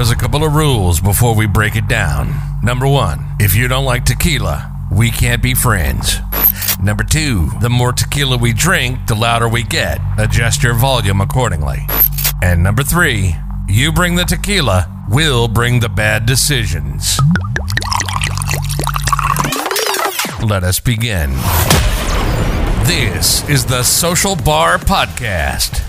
There's a couple of rules before we break it down. Number one, if you don't like tequila, we can't be friends. Number two, the more tequila we drink, the louder we get. Adjust your volume accordingly. And number three, you bring the tequila, we'll bring the bad decisions. Let us begin. This is the Social Bar Podcast.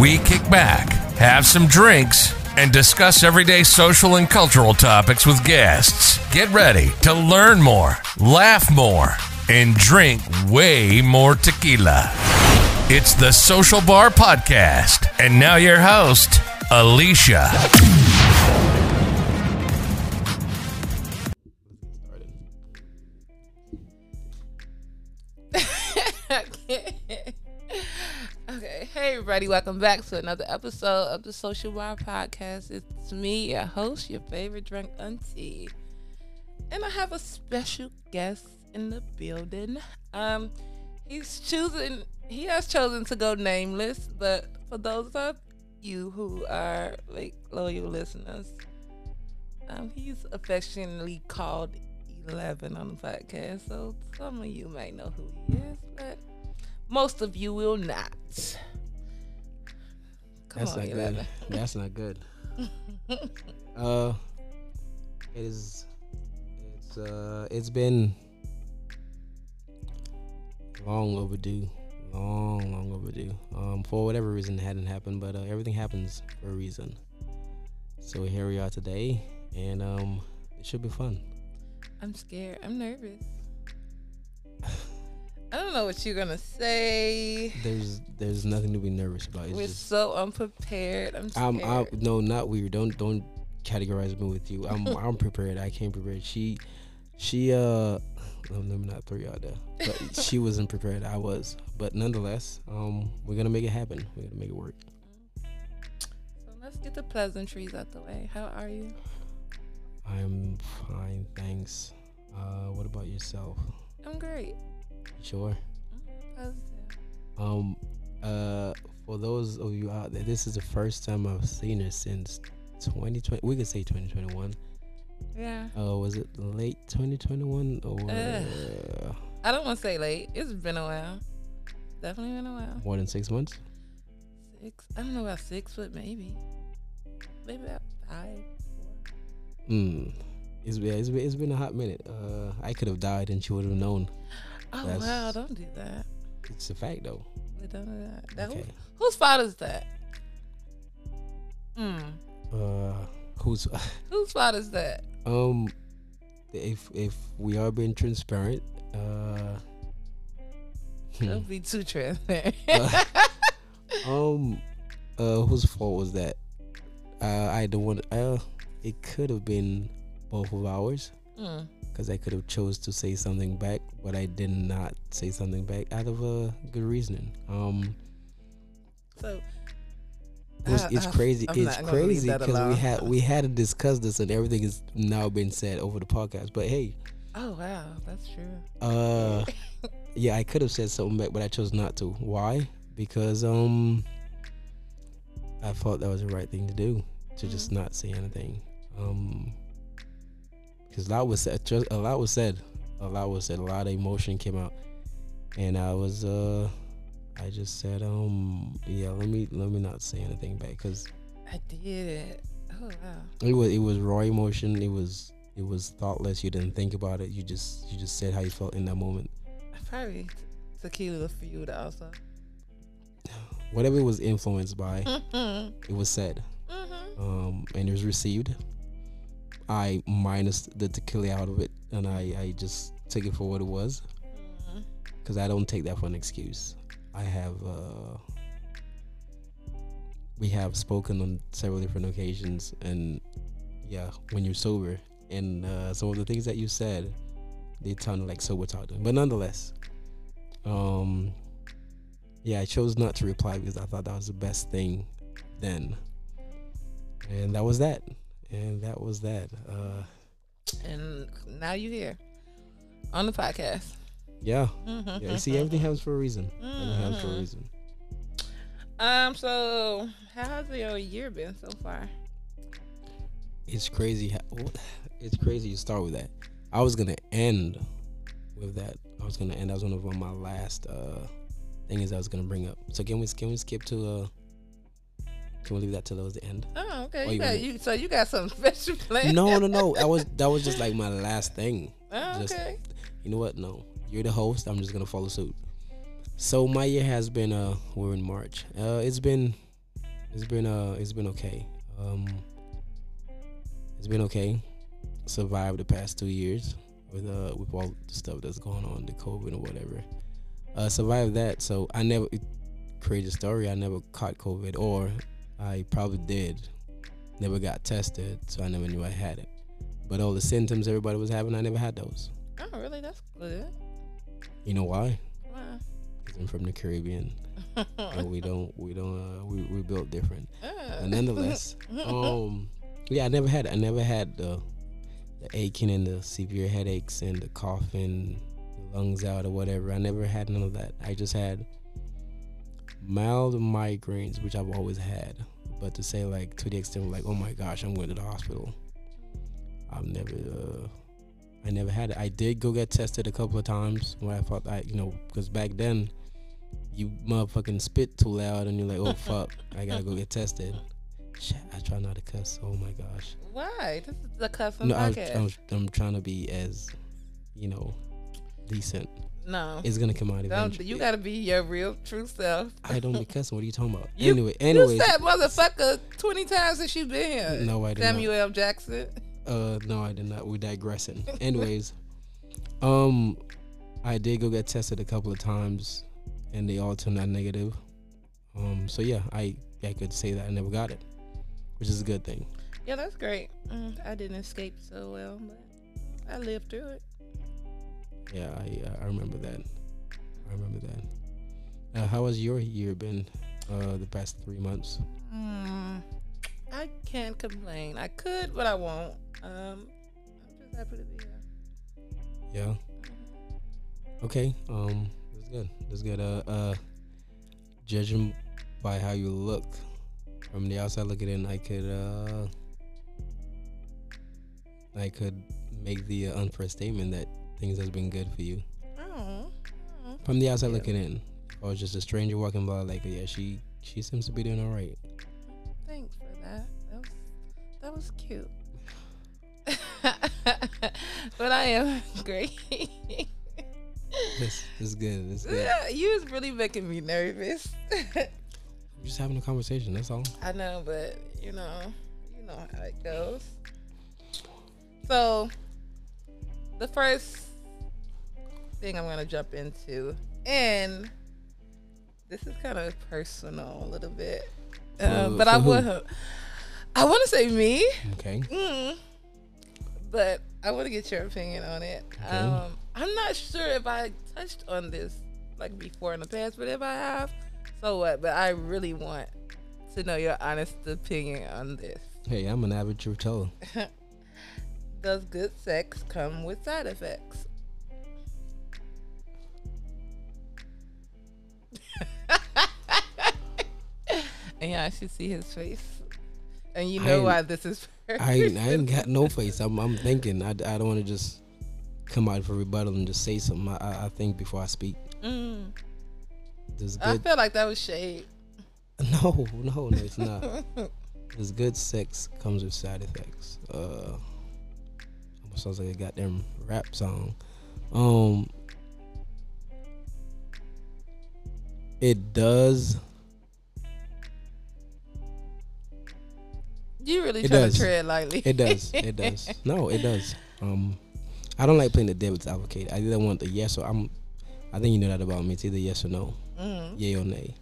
We kick back, have some drinks, and discuss everyday social and cultural topics with guests. Get ready to learn more, laugh more, and drink way more tequila. It's the Social Bar Podcast. And now your host, Alecia. Hey everybody, welcome back to another episode of the Social Bar Podcast. It's me, your host, your favorite drunk auntie, and I have a special guest in the building. Um, he's choosing, he has chosen to go nameless, but for those of you who are like loyal listeners, um, he's affectionately called Eleven on the podcast. So some of you may know who he is, but most of you will not. Come That's on, not good. That's not good. uh, it is. It's uh, it's been long overdue. Long, long overdue. Um, for whatever reason, it hadn't happened, but uh, everything happens for a reason. So here we are today, and um, it should be fun. I'm scared. I'm nervous. I don't know what you're gonna say. There's there's nothing to be nervous about. It's We're just so unprepared. I'm scared. I'm, I'm no not weird. Don't don't categorize me with you. I'm I'm prepared. I came prepared. She she uh let me not throw out there. But she wasn't prepared. I was. But nonetheless, um we're gonna make it happen. We're gonna make it work. so let's get the pleasantries out the way. How are you? I'm fine, thanks. Uh what about yourself? I'm great. Sure? Positive. Um uh for those of you out there, this is the first time I've seen her since 2020. We could say 2021. Yeah. Uh, was it late 2021 or Ugh. I don't want to say late. It's been a while. Definitely been a while. more than six months? Six. I don't know about six, but maybe. Maybe about five. Four. Mm. It's, yeah, it's, been, it's been a hot minute. Uh, I could have died and she would have known. Oh That's- wow! Don't do that. It's a fact, though. We don't do that. that Okay. who, whose fault is that? Hmm. Uh, who's Whose fault is that? um, if if we are being transparent, uh, hmm, Don't be too transparent. Uh, um, uh, whose fault was that? Uh, I don't want. Uh, it could have been both of ours. Hmm. Because I could have chose to say something back, but I did not say something back out of a good reasoning. Um, So it was, I- it's I- crazy. I'm it's not gonna leave crazy because we had we had to discuss this, and everything has now been said over the podcast. But hey, Oh wow, that's true. uh, yeah, I could have said something back, but I chose not to. Why? Because um, I thought that was the right thing to do to just Mm-hmm. not say anything. Um, because a lot was said. Just a lot was said. A lot was said. A lot of emotion came out, and I was uh, I just said um, yeah, let me let me not say anything back because I did it. Oh wow. it was it was raw emotion. It was it was thoughtless. You didn't think about it. You just you just said how you felt in that moment. Probably tequila for you to also. Whatever it was influenced by, Mhm. it was said. Mhm. um, and it was received. I minus the tequila out of it, and I, I just took it for what it was, because I don't take that for an excuse. I have, uh, we have spoken on several different occasions, and yeah, when you're sober, and uh, some of the things that you said, they sounded like sober talking, but nonetheless, um, yeah, I chose not to reply because I thought that was the best thing then. And that was that and that was that uh And now you're here on the podcast. yeah Mhm. yeah you see everything happens for a reason everything happens for a Mhm. reason Um. So, how has your year been so far? It's crazy. How, it's crazy. You start with that. I was gonna end with that. I was gonna end. That was one of my last uh things I was gonna bring up. So can we can we skip to uh can we leave that till it was the end? Oh, okay. You you got you. So you got something special planned? No, no, no. That was that was just like my last thing. Oh, just- okay. You know what? No, you're the host. I'm just gonna follow suit. So my year has been uh we're in March. Uh, it's been it's been uh it's been okay. Um, it's been okay. Survived the past two years with uh with all the stuff that's going on, the COVID or whatever. Uh, survived that. So I never crazy story. I never caught COVID, or I probably did. Never got tested, so I never knew I had it. But all the symptoms everybody was having, I never had those. Oh, really? That's good. You know why? Wow. 'Cause I'm from the Caribbean, and we don't, we don't, uh, we we built different. Ah. But nonetheless, um, yeah, I never had, I never had the the aching and the severe headaches and the coughing, lungs out or whatever. I never had none of that. I just had mild migraines, which I've always had. But to say like to the extent like, oh my gosh, I'm going to the hospital. I've never, uh, I never had it. I did go get tested a couple of times when I thought I, you know, because back then, you motherfucking spit too loud and you're like, oh fuck, I gotta go get tested. Shit, I try not to cuss. Oh my gosh. Why? This is the custom No, I was. I was, I'm trying to be as, you know, decent. No. It's gonna come out Don't, eventually. you gotta be your real true self. I don't be cussing. What are you talking about? You- anyway, You said motherfucker twenty times since you've been here. no, I did not. Samuel L. Jackson. Uh, no, I did not. We're digressing. Anyways, um, I did go get tested a couple of times, and they all turned out negative. Um, so yeah, I I could say that I never got it, which is a good thing. Yeah, that's great. Mm, I didn't escape so well, but I lived through it. Yeah, I uh, I remember that. I remember that. Uh, how has your year been? Uh, the past three months. Mm, I can't complain. I could, but I won't. Um, I'm just happy to be here. Yeah. Okay. Um, that's good. That's good. Uh, uh, judging by how you look from the outside looking in, I could uh, I could make the uh, unfair statement that things that's been good for you Oh, oh, from the outside Yeah. looking in, or just a stranger walking by, like, yeah, she she seems to be doing all right. thanks for that. That was that was cute. but I am great. This, this is good. This is good. Yeah, you was really making me nervous. Just having a conversation. That's all. I know, but you know, you know how it goes. So, the first thing I'm gonna jump into, and this is kind of personal a little bit, uh, For- but for I who? would, I want to say me, Okay. mm, but I want to get your opinion on it. Okay. Um, I'm not sure if I touched on this like before in the past, but if I have, so what? But I really want to know your honest opinion on this. Hey, I'm an truth teller. Does good sex come with side effects? Yeah, I should see his face. And you know why this is I ain't, I ain't got no face. I'm, I'm thinking. I, I don't want to just come out for rebuttal and just say something. I, I, I think before I speak. Mm, I feel like that was shade. No, no, no, it's not. There's good sex comes with side effects. Uh, almost sounds like a goddamn rap song. Um, it does. You really It trying does. to tread lightly. It does. It does. No, it does. Um, I don't like playing the devil's advocate. I either want the yes or I'm. I think you know that about me. It's either yes or no, Mm. yay or nay.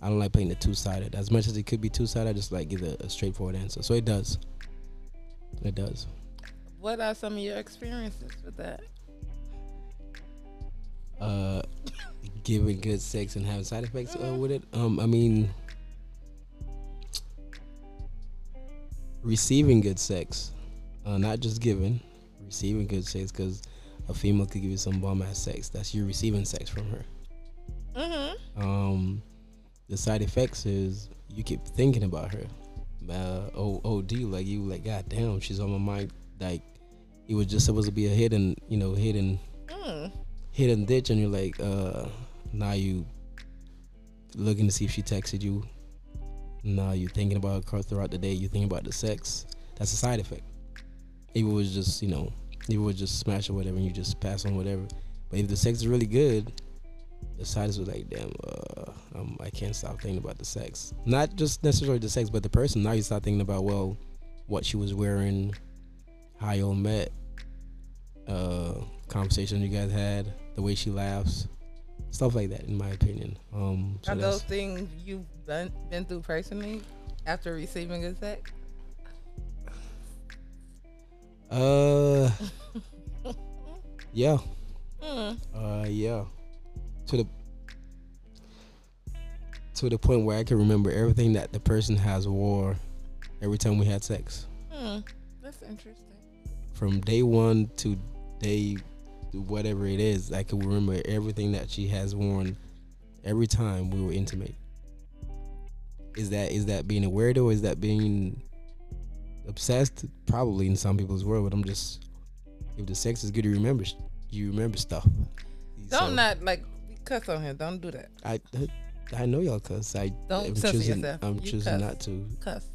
I don't like playing the two sided. As much as it could be two sided, I just like give a, a straightforward answer. So it does. It does. What are some of your experiences with that? Uh, giving good sex and having side effects uh, with it. Um, I mean, receiving good sex, uh, not just giving, receiving good sex, because a female could give you some bum ass sex. That's you receiving sex from her. Mm-hmm. Um, the side effects is you keep thinking about her. Uh, oh, OD, like you, like God damn, she's on my mind. Like it was just supposed to be a hidden, you know, hidden, Mm. hidden ditch, and you're like, uh, now you looking to see if she texted you. Now you're thinking about her throughout the day. You're thinking about the sex. That's a side effect. If it was just, you know, if it was just smash or whatever, and you just pass on whatever. But if the sex is really good, the side is like, damn, uh, um, I can't stop thinking about the sex. Not just necessarily the sex, but the person. Now you start thinking about, well, what she was wearing, how you all met, uh, conversation you guys had, the way she laughs, stuff like that. In my opinion, um, so Are those things you've been, been through personally after receiving a sex? Uh, yeah, Mm. uh, yeah. To the to the point where I can remember everything that the person has wore every time we had sex, Hmm. That's interesting. from day one to day whatever it is. I can remember everything that she has worn every time we were intimate. Is that is that being a weirdo? Is that being obsessed? Probably in some people's world, but I'm just if the sex is good, you remember you remember stuff. Don't So, not like cuss on him. Don't do that. I I know y'all cuss. I Don't am censor choosing. yourself. I'm You choosing cuss. not to. Cuss.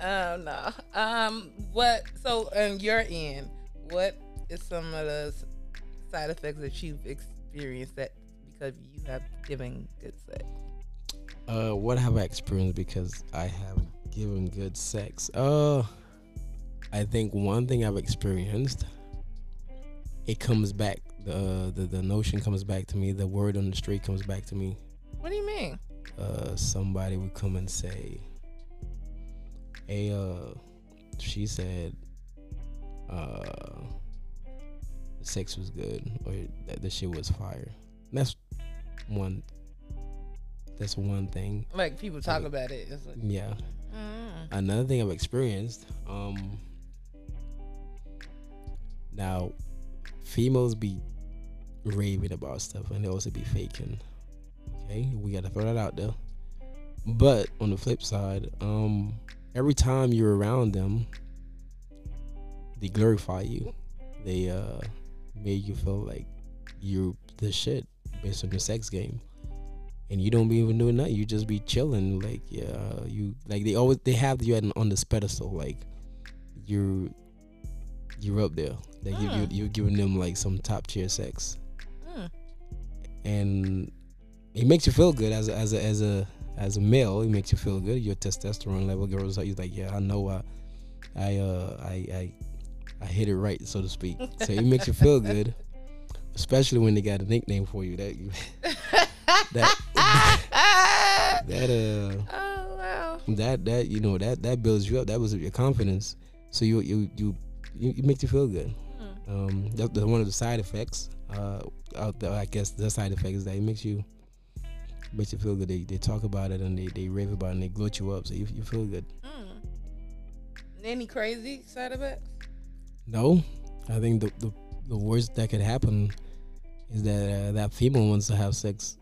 um no. Um what so on your end, what is some of the side effects that you've experienced that because you have given good sex? Uh, what have I experienced because I have given good sex? Uh, I think one thing I've experienced, it comes back. The, the the notion comes back to me. The word on the street comes back to me. What do you mean? Uh, somebody would come and say, "Hey, uh, she said, uh, sex was good or that the shit was fire." That's one. That's one thing. Like people talk Like- about it. It's like, Yeah. mm. another thing I've experienced, um, now females be raving about stuff and they also be faking. Okay, we gotta throw that out there. But on the flip side, um, every time you're around them, they glorify you. They uh make you feel like you're the shit based on your sex game and you don't be even doing nothing. You just be chilling, like yeah. You like they always they have you at, on this pedestal, like you're you're up there. Like you, you Mm. you're giving them like some top tier sex, Mm. and it makes you feel good as a, as a as a as a male. It makes you feel good. Your testosterone level goes up. You're like yeah, I know I I uh I I I hit it right, so to speak. So it makes you feel good, especially when they got a nickname for you. That you that that uh oh wow. that that you know that that builds you up. That was your confidence. So you you you, you it makes you feel good. Mm. Um, that's the, one of the side effects. Uh, out there, I guess the side effect is that it makes you makes you feel good. They, they talk about it and they, they rave about it and they gloat you up, so you, you feel good. Mm. Any crazy side effects? No, I think the the, the worst that could happen is that uh, that female wants to have sex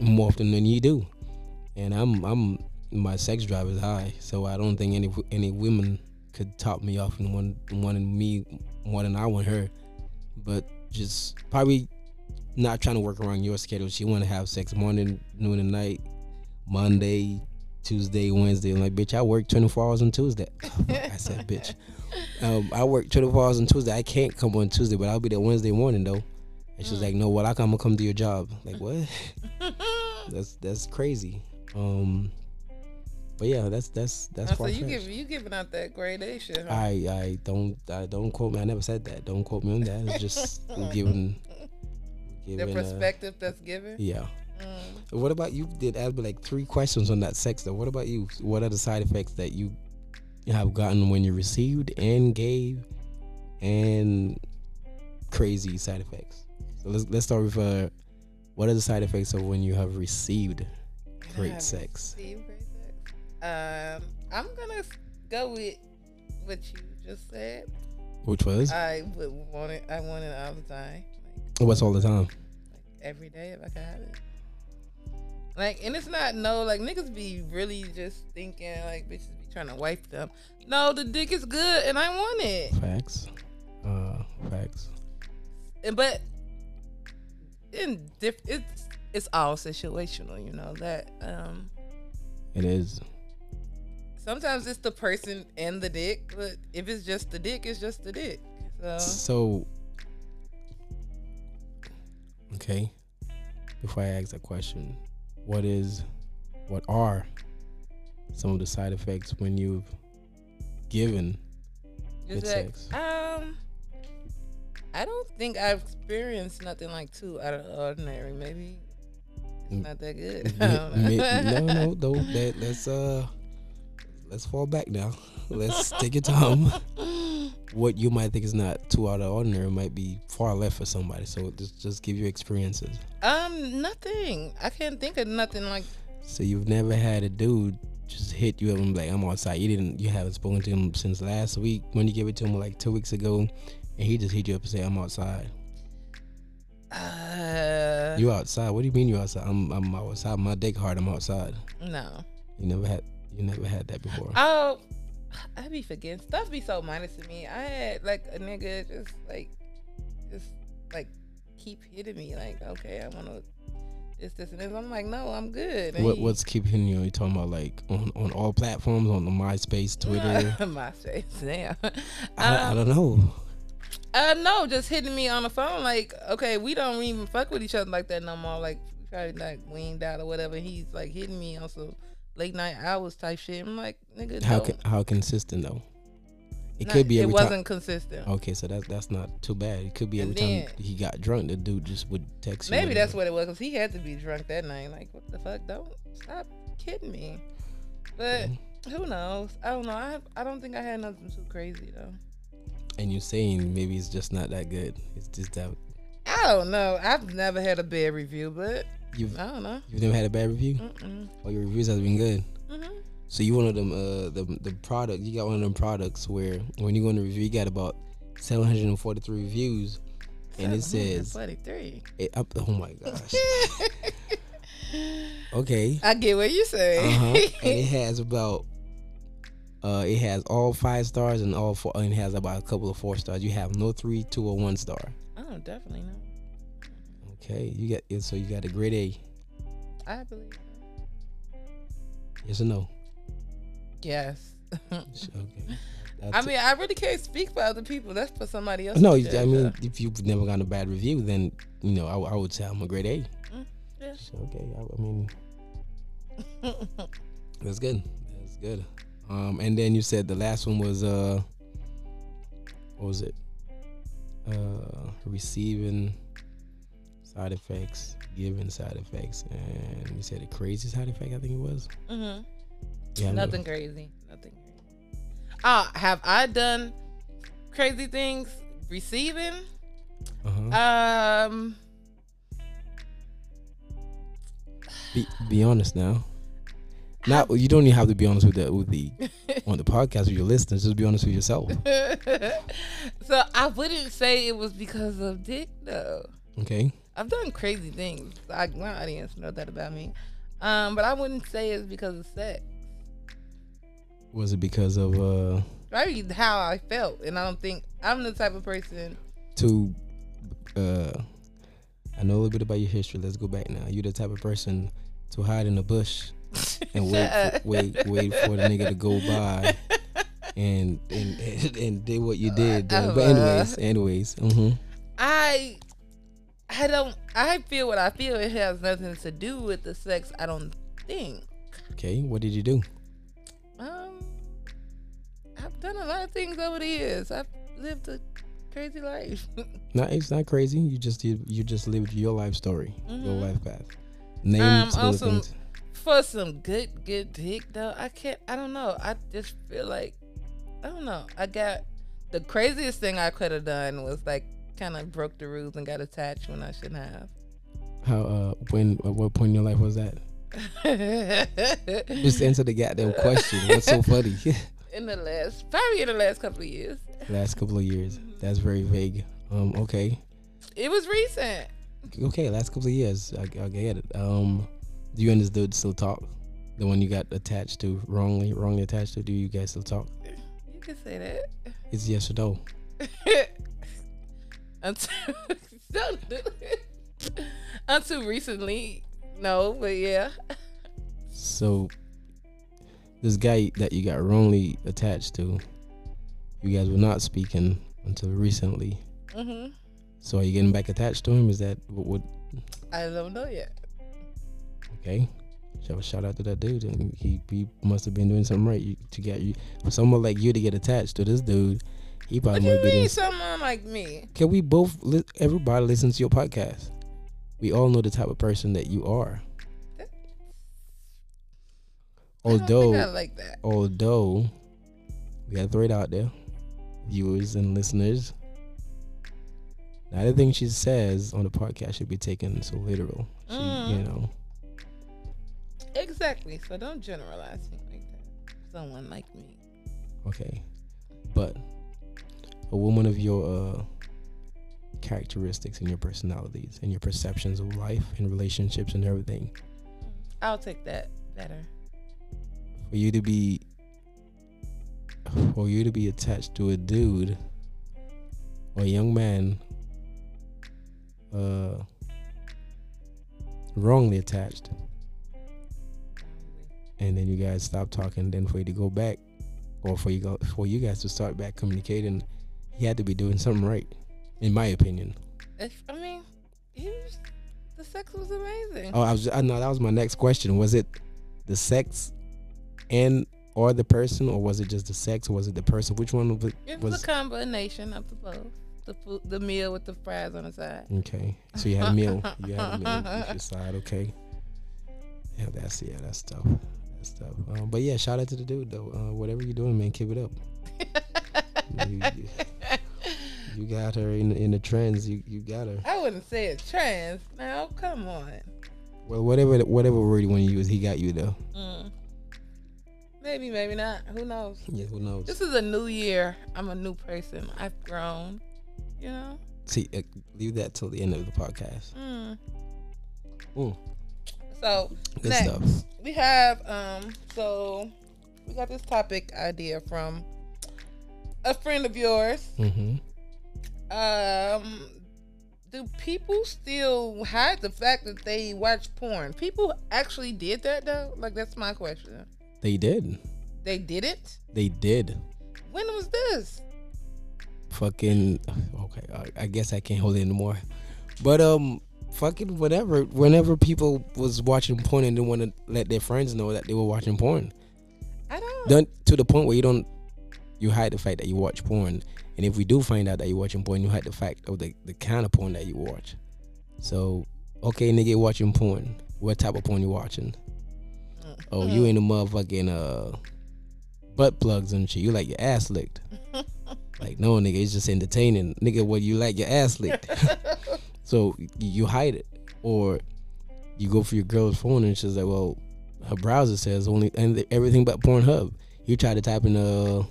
more often than you do, and I'm I'm my sex drive is high, so I don't think any any women could top me off in one wanting me more than I want her, but just probably not trying to work around your schedule. She want to have sex morning, noon, and night, Monday, Tuesday, Wednesday. I'm like, bitch, I work 24 hours on Tuesday. I said, bitch. Um, I work 24 hours on Tuesday. I can't come on Tuesday, but I'll be there Wednesday morning though. And she's Mm. like, no, what? I'm gonna come do your job. Like, what? that's that's crazy. Um, but yeah, that's that's that's Oh, so you give you giving out that gradation? Huh? I I don't I don't quote me. I never said that. Don't quote me on that. It's just giving the giving. Uh, perspective that's given. yeah. Mm. What about you? Did ask me like three questions on that sex though. What about you? What are the side effects that you have gotten when you received and gave, and crazy side effects? So let's let's start with uh, what are the side effects of when you have received great sex? received great sex. Um, I'm gonna go with what you just said. Which was I would want it. I want it all the time, like, what's all the time? like every day if I could have it. Like, and it's not no like niggas be really just thinking like bitches trying to wipe them. No, the dick is good and I want it. Facts. Uh, facts. And but in diff, it's it's all situational, you know that. Um, It is. sometimes it's the person and the dick, but if it's just the dick, it's just the dick. So So, okay. Before I ask that question, what is, what are some of the side effects when you've given good like, sex? um, I don't think I've experienced nothing like too out of the ordinary. Maybe it's Mm. not that good. No, no, no. That, let's uh, let's fall back now. Let's take your time. What you might think is not too out of ordinary might be far left for somebody. So just just give your experiences. Um, nothing. I can't think of nothing like. So you've never had a dude just hit you up and be like, "I'm outside." You didn't. You haven't spoken to him since last week when you gave it to him like two weeks ago, and he just hit you up and say, "I'm outside." Uh, You outside? What do you mean you outside? I'm I'm outside. My dick hard. I'm outside. no. You never had you never had that before. Oh, I be forgetting stuff. Be so minor to me. I had like a nigga just like, just like keep hitting me. Like, okay, I want to this, this, and this. I'm like, no, I'm good. What what's keeping you? You talking about like on, on all platforms, on the MySpace, Twitter? MySpace. Damn. I, I Um, don't know. Uh, no, just hitting me on the phone. Like, okay, we don't even fuck with each other like that no more. Like, probably like weaned out or whatever. He's like hitting me on some late night hours type shit. I'm like, nigga, How no. how consistent though? It Not- could be Every It wasn't time. consistent. Okay, so that's that's not too bad. It could be every And time he got drunk, the dude just would text you. Maybe and- that's what it was, cause he had to be drunk that night. Like, what the fuck? Don't stop kidding me. But who knows? I don't know. I I don't think I had nothing too crazy though. And you're saying maybe it's just not that good. It's just that I don't know. I've never had a bad review, but you've I don't know. you've never had a bad review. Mm-mm. All your reviews have been good. So you one of them uh the the product you got one of them products where when you go in the review you got about 743 reviews and it says forty-three. oh my gosh okay I get what you say. uh-huh and it has about uh it has all five stars and all four and it has about a couple of four stars you have no three two or one star oh, definitely not. okay you got so you got a grade A I believe. yes or no Yes. okay I mean, I really can't speak for other people. That's for somebody else. no I mean if you've never gotten a bad review then you know I, I would say I'm a grade A Mm, yeah. So, okay I, I mean That's good. That's good. Um, and then you said the last one was uh, what was it? Uh, receiving side effects, giving side effects, and you said a crazy side effect. I think it was. hmm Yeah. Nothing crazy. Nothing crazy. Ah, have I done crazy things receiving? Uh-huh. Um, Be, be honest now. Not you don't even have to be honest with the with the on the podcast with your listeners. Just be honest with yourself. so I wouldn't say it was because of dick though. Okay. I've done crazy things. I, my audience know that about me. Um, but I wouldn't say it's because of sex. Was it because of uh how I felt, and I don't think I'm the type of person. to uh I know a little bit about your history. Let's go back now. You're the type of person to hide in the bush and wait for, wait wait for the nigga to go by and and and, and did what you did. Uh, But anyways, anyways, hmm I I don't I feel what I feel. It has nothing to do with the sex. I don't think. okay. What did you do? Um, I've done a lot of things over the years. I've lived a crazy life. No, it's not crazy. You just you, you just lived your life story, your Mhm. life path. Name Um, some also- things. For some good good dick though, I can't. I don't know. I just feel like I don't know. I got the craziest thing I could have done was like kind of broke the rules and got attached when I shouldn't have. How uh when at what point in your life was that? Just answer the goddamn question. What's so funny? in the last, probably in the last couple of years. Last couple of years. That's very vague. Um. Okay. It was recent. Okay. Last couple of years. I, I get it. Um. Do you and this dude still talk? The one you got attached to wrongly, wrongly attached to. Do you guys still talk? You can say that. It's yes or no. until don't do it. until recently, no, but yeah. So this guy that you got wrongly attached to, you guys were not speaking until recently. hmm So are you getting back attached to him? Is that what would I don't know yet. okay? So shout out to that dude, and he he must have been doing something right you, to get you for someone like you to get attached to this dude. He probably What you be doing. someone like me? Can we both? Li- everybody listens to your podcast. We all know the type of person that you are. I think I Although, like that. although, we gotta throw it out there, viewers and listeners. Not everything she says on the podcast should be taken so literal. She, Mm. you know, Exactly. So don't generalize me like that. Someone like me. okay, but a woman of your uh, characteristics and your personalities and your perceptions of life and relationships and everything, I'll take that better. For you to be for you to be attached to a dude or a young man uh wrongly attached. And then you guys stop talking then for you to go back or for you go for you guys to start back communicating he had to be doing something right in my opinion. If, I mean, he was, the sex was amazing. oh i was i know that was my next question. Was it the sex and or the person or was it just the sex or was it the person which one was it was, a combination of the both. The food, the meal with the fries on the side. Okay, so you had a meal. You had a meal with your side. Okay. Yeah, that's yeah, that's tough. That's tough. Um, but yeah, shout out to the dude though. Uh, whatever you're doing, man, keep it up. You, you, you got her in in the trends. You you got her. I wouldn't say it's trends. Now, come on. Well, whatever whatever word you want to use, he got you though. Mm. Maybe, maybe not. Who knows? Yeah, who knows? This is a new year. I'm a new person. I've grown. You know. See, uh, leave that till the end of the podcast. Mm. Mm, So good next, stuff. we have um. So we got this topic idea from a friend of yours. Mm-hmm. Um, do people still hide the fact that they watch porn? People actually did that though. Like that's my question. They did. They did it. They did. When was this? fucking okay I, I guess i can't hold it anymore but um fucking whatever whenever people was watching porn and didn't want to let their friends know that they were watching porn I don't. done to the point where you don't you hide the fact that you watch porn and if we do find out that you're watching porn you hide the fact of the, the kind of porn that you watch so okay nigga watching porn what type of porn you watching oh you ain't a motherfucking uh butt plugs and shit. You like your ass licked. Like no nigga it's just entertaining. Nigga what you like your ass licked. So you hide it. Or you go for your girl's phone and she's like well her browser says only and everything but pornhub. You try to type in uh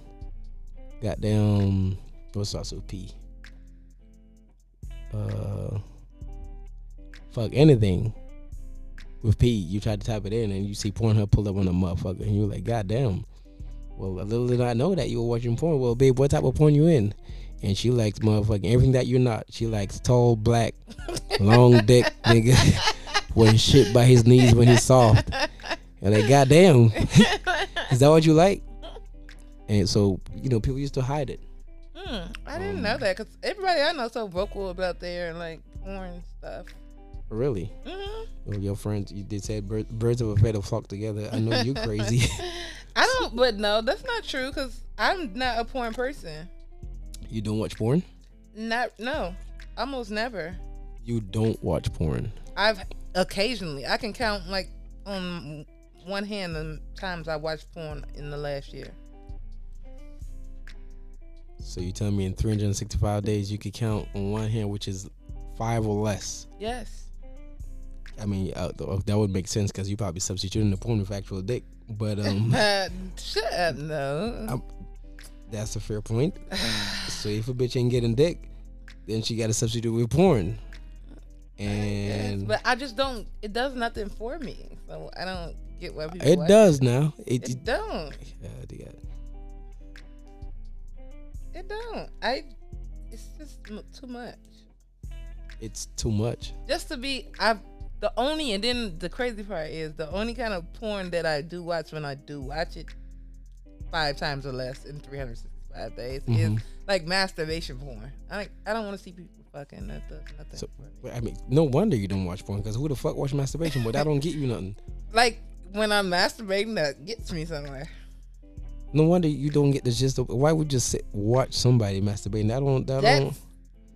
goddamn what starts with p? Uh fuck anything with p you try to type it in and you see pornhub pull up on a motherfucker and you're like goddamn well, a little did I know that you were watching porn. Well, babe, what type of porn you in? And she likes motherfucking everything that you're not. She likes tall, black, long dick nigga with shit by his knees when he's soft. And like, goddamn, is that what you like? And so, you know, people used to hide it. Hmm, I didn't Um, know that because everybody I know so vocal about their like porn stuff. Really? hmm Well, your friends, you did say birds, birds of a feather flock together. I know you're crazy. I don't, but no, that's not true because I'm not a porn person. you don't watch porn? Not no, almost never. You don't watch porn. I've occasionally I can count like on one hand the times I watched porn in the last year. So you tell me in 365 days you could count on one hand, which is five or less. Yes. I mean, uh, that would make sense because you probably substituting the porn with actual dick. But um, Uh, shut up, no. I'm- that's a fair point. So if a bitch ain't getting dick, then she got to substitute with porn. And but I just don't. It does nothing for me, so I don't get why people. it does now. It, It it don't. yeah, It don't. I. It's just too much. it's too much. Just to be, I. The only and then the crazy part is the only kind of porn that I do watch when I do watch it five times or less in 365 days is Mhm. like masturbation porn. I like, I don't want to see people fucking. That does nothing So-. I mean, no wonder you don't watch porn because who the fuck watch masturbation? But that don't get you nothing. Like when I'm masturbating, that gets me somewhere. No wonder you don't get the gist of why would you just sit, watch somebody masturbating? That don't that That's don't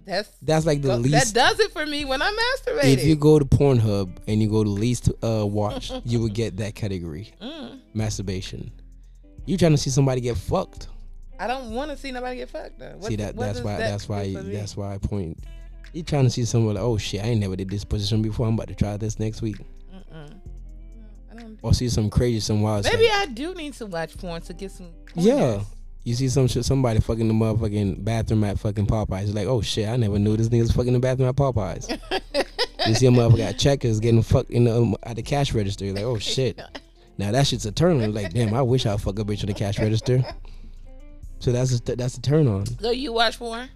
that's that's like the that least That does it for me when I'm masturbating. if you go to Pornhub and you go to least uh watch, you would get that category. Mm. Masturbation. You trying to see somebody get fucked. I don't want to see nobody get fucked. Though. What see that that's why that that's why that's why I point you trying to see someone like, oh shit, I ain't never did this position before. I'm about to try this next week. Mm-mm. No, I don't. Or see some crazy, some wild Maybe shit. I do need to watch porn to get some. Yeah. You see some shit, somebody fucking the motherfucking bathroom at fucking Popeyes. You're like, oh shit, I never knew this nigga's fucking the bathroom at Popeyes. you see a motherfucker got checkers getting fucked in the, um, at the cash register. You're like, oh shit. Now that shit's a turn on. Like, damn, I wish I'd fuck a bitch at the cash register. So that's a, that's a turn on. So you watch porn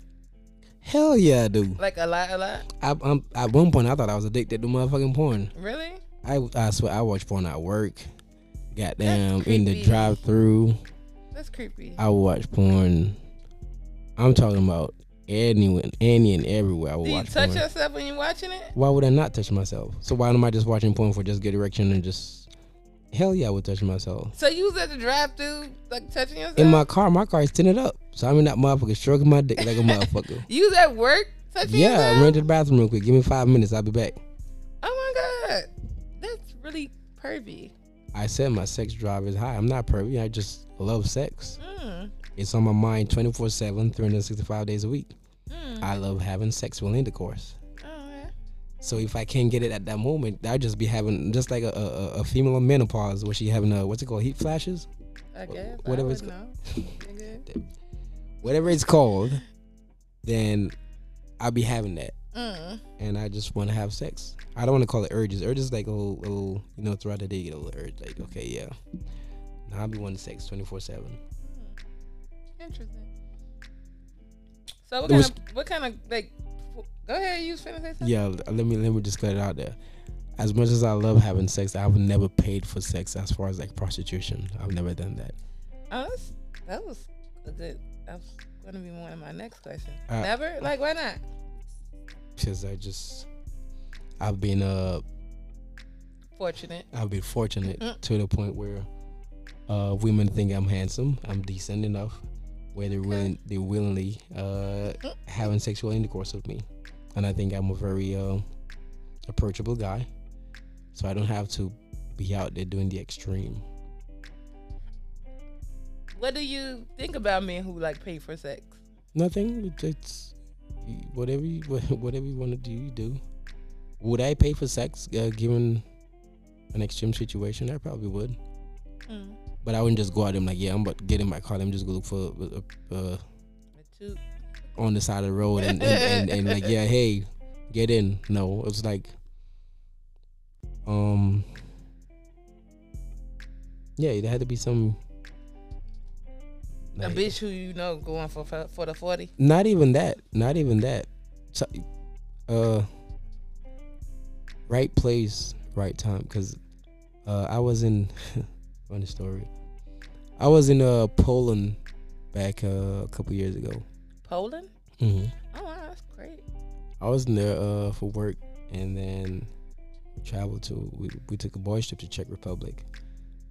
Hell yeah, I do. like a lot, a lot. I, I'm, at one point, I thought I was addicted to motherfucking porn. Really? I, I swear, I watch porn at work. Goddamn, in the creepy. That's creepy. I would watch porn. I'm talking about anyone, any and everywhere. I would do you watch touch porn. yourself when you're watching it? Why would I not touch myself? So why am I just watching porn for just good erection and just? Hell yeah, I would touch myself. So you was at the drive through like touching yourself? In my car, my car is tinted up, so I'm in that motherfucker stroking my dick like a motherfucker. You was at work touching yeah, yourself? I ran to the bathroom real quick. Give me five minutes, I'll be back. Oh my god, that's really pervy. I said my sex drive is high. I'm not pervy. I just love sex. Mm. It's on my mind 24 7, 365 days a week. Mm. I love having sexual intercourse. Oh, yeah. So if I can't get it at that moment, I'd just be having just like a, a, a female menopause where she having a what's it called heat flashes, I guess. whatever I it's. Nigga. whatever it's called. Then I'll be having that, Mm. and I just want to have sex. I don't want to call it urges. Urges like a little, little, you know, throughout the day you get a little urge. Like okay, yeah. Now I'll be wanting sex twenty four seven. Interesting. So what kind was- of what kind of like? Go ahead, you finna say something. Yeah, let me let me just cut it out there. As much as I love having sex, I've never paid for sex as far as like prostitution. I've never done that. Oh, that's, that was a good. That was gonna be one of my next questions. Uh, Never? Like, why not? Because I just I've been uh Fortunate. I've been fortunate Mm. to the point where uh women think I'm handsome, I'm decent enough, where they're willing they willingly uh having sexual intercourse with me, and I think I'm a very uh, approachable guy, so I don't have to be out there doing the extreme. What do you think about men who like pay for sex? Nothing. It's whatever you whatever you want to do, you do. Would I pay for sex uh, given an extreme situation? I probably would. Mm. But I wouldn't just go out and like, yeah, I'm about to get in my car. Me just go look for uh, uh, The two. on the side of the road and, and, and, and like, yeah, hey, get in. No, it was like, um, yeah, there had to be some. A bitch who you know going for for, for the forty. Not even that. Not even that. So, uh, right place, right time. Cause uh, I was in funny story. I was in uh Poland back uh, a couple years ago. Poland. Mm-hmm. Oh wow, that's great. I was in there uh for work, and then traveled to. We we took a boys trip to Czech Republic.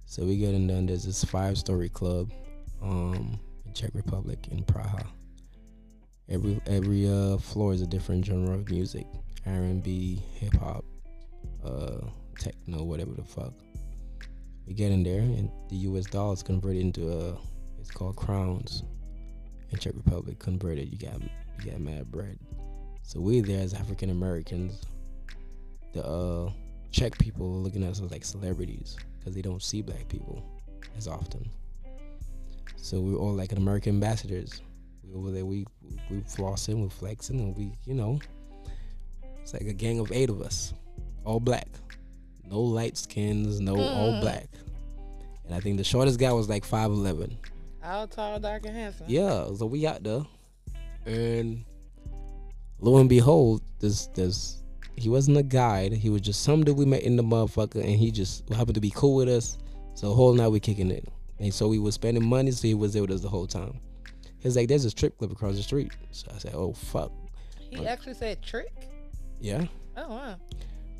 So we get in there. There's this five story club, um, Czech Republic in Praha. Every every uh floor is a different genre of music, R and B, hip hop, uh, techno, whatever the fuck. We get in there, and the U.S. dollar is converted into uh, it's called crowns. In Czech Republic, converted, you got you got mad bread. So we there as African Americans, the uh, Czech people looking at us like celebrities because they don't see black people as often. So we're all like an American ambassadors. We over there, we we flossing, we flexing, and we you know It's like a gang of eight of us, all black, no light skins, no all Mm. black. And I think the shortest guy was like five eleven. All tall, dark, and handsome. Yeah, so we out there, and lo and behold, this this he wasn't a guide. He was just some dude we met in the motherfucker, and he just happened to be cool with us. So whole night we kicking it, and so we was spending money, so he was there with us the whole time. He's like, "There's a strip club across the street." So I said, "Oh fuck, He actually said trick. yeah." Oh wow.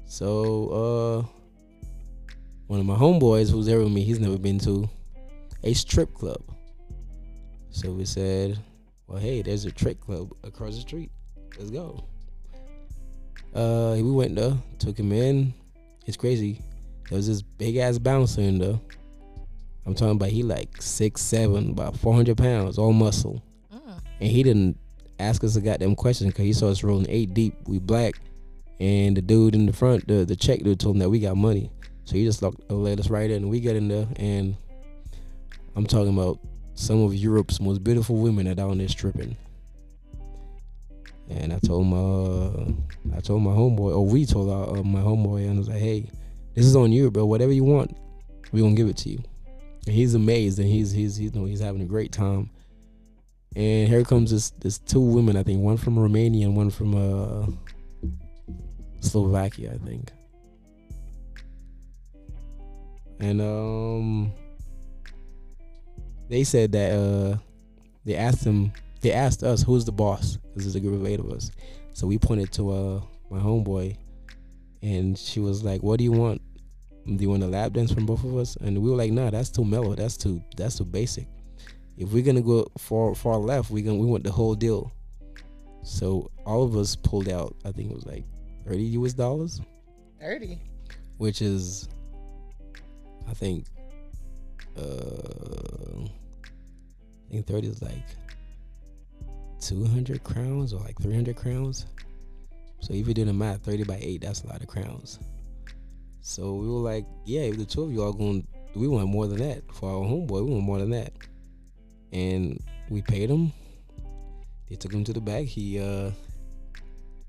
So uh, one of my homeboys who's there with me, he's never been to a strip club. So we said, "Well, hey, there's a trick club across the street. Let's go." Uh, we went there, took him in. It's crazy. There was this big ass bouncer in there. I'm talking about he like six seven, about four hundred pounds, all muscle, Mm. and he didn't ask us a goddamn question because he saw us rolling eight deep. We black, and the dude in the front, the the check dude, told him that we got money. So he just locked, uh, let us right in. We get in there, and I'm talking about some of Europe's most beautiful women are down there stripping. And I told my, uh, I told my homeboy, or we told our, uh, my homeboy, and I was like, "Hey, this is on you, bro. Whatever you want, we gonna give it to you." And he's amazed, and he's he's he's, you know, he's having a great time. And here comes this this two women, I think, one from Romania and one from uh, Slovakia, I think. And um, they said that uh, they asked them, they asked us, "Who's the boss?" Because there's a group of eight of us. So we pointed to uh my homeboy, and she was like, "What do you want? Do you want a lap dance from both of us?" And we were like, "Nah, that's too mellow. That's too that's too basic. If we're gonna go far far left, we gonna we want the whole deal." So all of us pulled out. I think it was like thirty U.S. dollars, Thirty. which is, I think, uh, I think thirty is like two hundred crowns or like three hundred crowns. So if you do the math, thirty by eight, that's a lot of crowns. So we were like, yeah, if the two of you are going, we want more than that for our homeboy. We want more than that, and we paid him. They took him to the back. He uh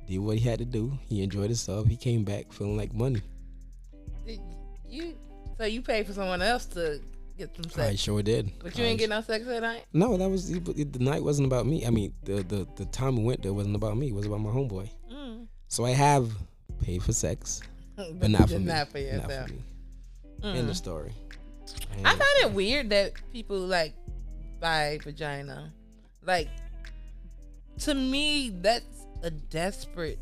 did what he had to do. He enjoyed himself. He came back feeling like money. Did you so you paid for someone else to get some sex? I sure did. but you I ain't sh- get no sex that night. No, that was the night wasn't about me. I mean, the the the time we went there wasn't about me. It was about my homeboy. Mm. So I have paid for sex, but, but not for me. Not for Not for me. Mm. End of story. I And- find it weird that people like buy vagina. Like to me, that's a desperate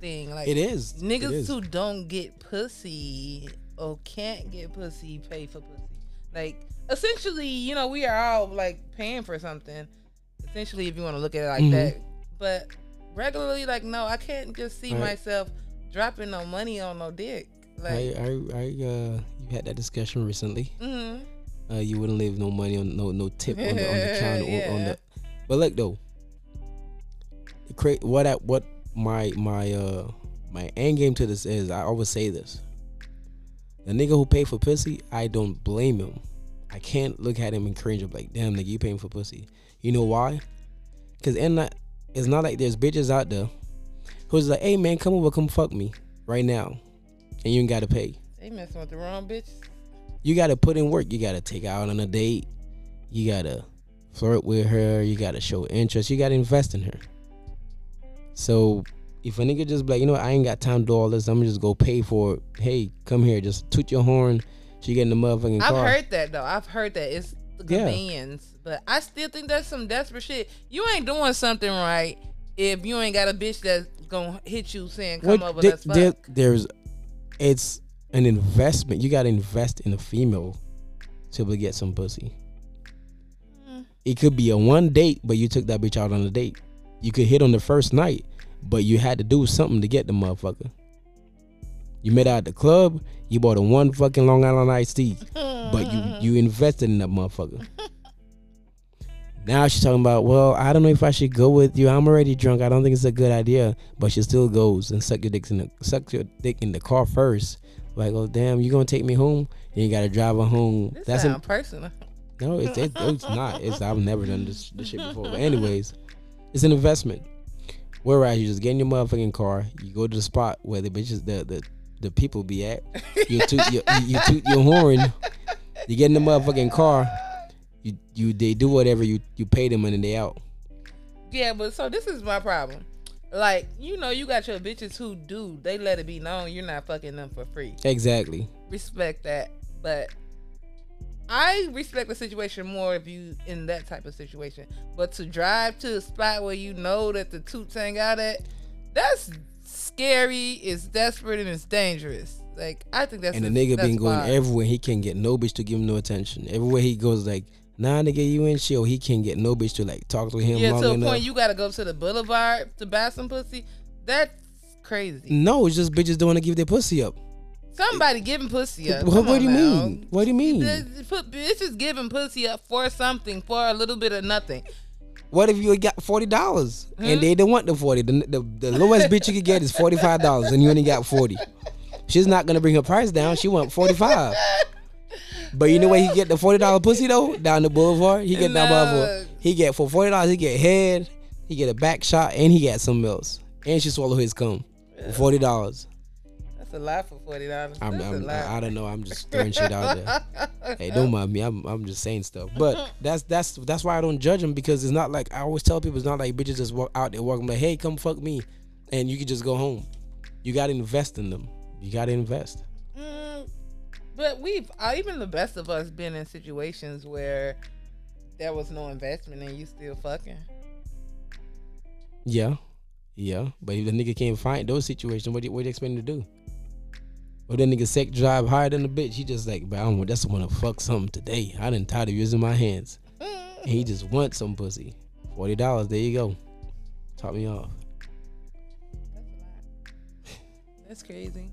thing. Like it is niggas is. who don't get pussy or can't get pussy pay for pussy. Like essentially, you know, we are all like paying for something. Essentially, if you want to look at it like Mhm. that. But regularly, like no, I can't just see Right. myself dropping no money on no dick. I Like, I I uh you had that discussion recently. mm Uh, you wouldn't leave no money on no no tip on the on the counter or on the. But look though, the cra- what I, what my my uh my end game to this is I always say this. The nigga who paid for pussy, I don't blame him. I can't look at him and cringe. I'm like, damn nigga, you paying for pussy. You know why? Cause and not, it's not like there's bitches out there who's like, hey man, come over, come fuck me right now, and you ain't gotta pay they messing with the wrong bitch. you gotta put in work. You gotta take her out on a date. You gotta flirt with her. You gotta show interest. You gotta invest in her. So if a nigga just be like, you know, what, I ain't got time to do all this. I'm gonna just go pay for it. Hey, come here, just toot your horn. She getting the motherfucking I've car. heard that though. I've heard that it's the Yeah. convenience, but I still think that's some desperate shit. You ain't doing something right if you ain't got a bitch that's gonna hit you saying, "Come What- over, there- let's fuck." there- there's, it's an investment. You gotta invest in a female to be get some pussy. Mm. It could be a one date, but you took that bitch out on a date. You could hit on the first night, but you had to do something to get the motherfucker. You met her at the club. You bought a one fucking Long Island iced tea, but you you invested in that motherfucker. Now she's talking about, well, I don't know if I should go with you. I'm already drunk. I don't think it's a good idea. But she still goes and suck your dick in the suck your dick in the car first. Like, oh damn, you gonna take me home? Then you gotta drive her home. This That's an, personal. no, it's it, it's not. It's I've never done this, this shit before. But anyways, it's an investment. Whereas you just get in your motherfucking car, you go to the spot where the bitches, the the, the people be at. You toot your, you, you toot your horn. You get in the motherfucking car. You you they do whatever you you pay them and then they out. Yeah, but so this is my problem. Like, you know, you got your bitches who do, they let it be known you're not fucking them for free. Exactly. Respect that. But I respect the situation more if you in that type of situation. But to drive to a spot where you know that the toots ain't got it, that's scary, it's desperate, and it's dangerous. Like I think that's And the nigga been going wild. everywhere. He can't get no bitch to give him no attention. Everywhere he goes, like, nah, nigga, you in chill. He can't get no bitch to like talk to him Yeah, long to a enough. point you gotta go to the boulevard to buy some pussy. That's crazy. no, it's just bitches don't want to give their pussy up. Somebody giving pussy up. What, what do you now. mean? What do you mean? Bitches giving pussy up for something, for a little bit of nothing. What if you got forty dollars Hmm? and they don't want the forty? The, the, the lowest bitch you could get is forty five dollars, and you only got forty. She's not gonna bring her price down. She want forty five. But you know where he get the forty dollar pussy though? Down the boulevard. He get down boulevard. He get for forty dollars. He get head. He get a back shot, and he got some else. And she swallow his cum for forty dollars. That's a lot for forty dollars. I'm, That's a I'm. I, I don't know. I'm just throwing shit out there. Hey, don't mind me. I'm I'm just saying stuff. But that's that's that's why I don't judge them because it's not like I always tell people it's not like bitches just walk out there walking like, hey, come fuck me, and you can just go home. You gotta invest in them. You gotta invest. But we've uh, even the best of us been in situations where there was no investment and you still fucking. Yeah, yeah. But if the nigga can't find those situations, what do you, what do you expect him to do? Or that nigga sex drive higher than the bitch. He just like, but I don't want. That's want to fuck something today. I didn't tired of using my hands. And he just wants some pussy. Forty dollars. There you go. Top me off. That's a lot. That's crazy.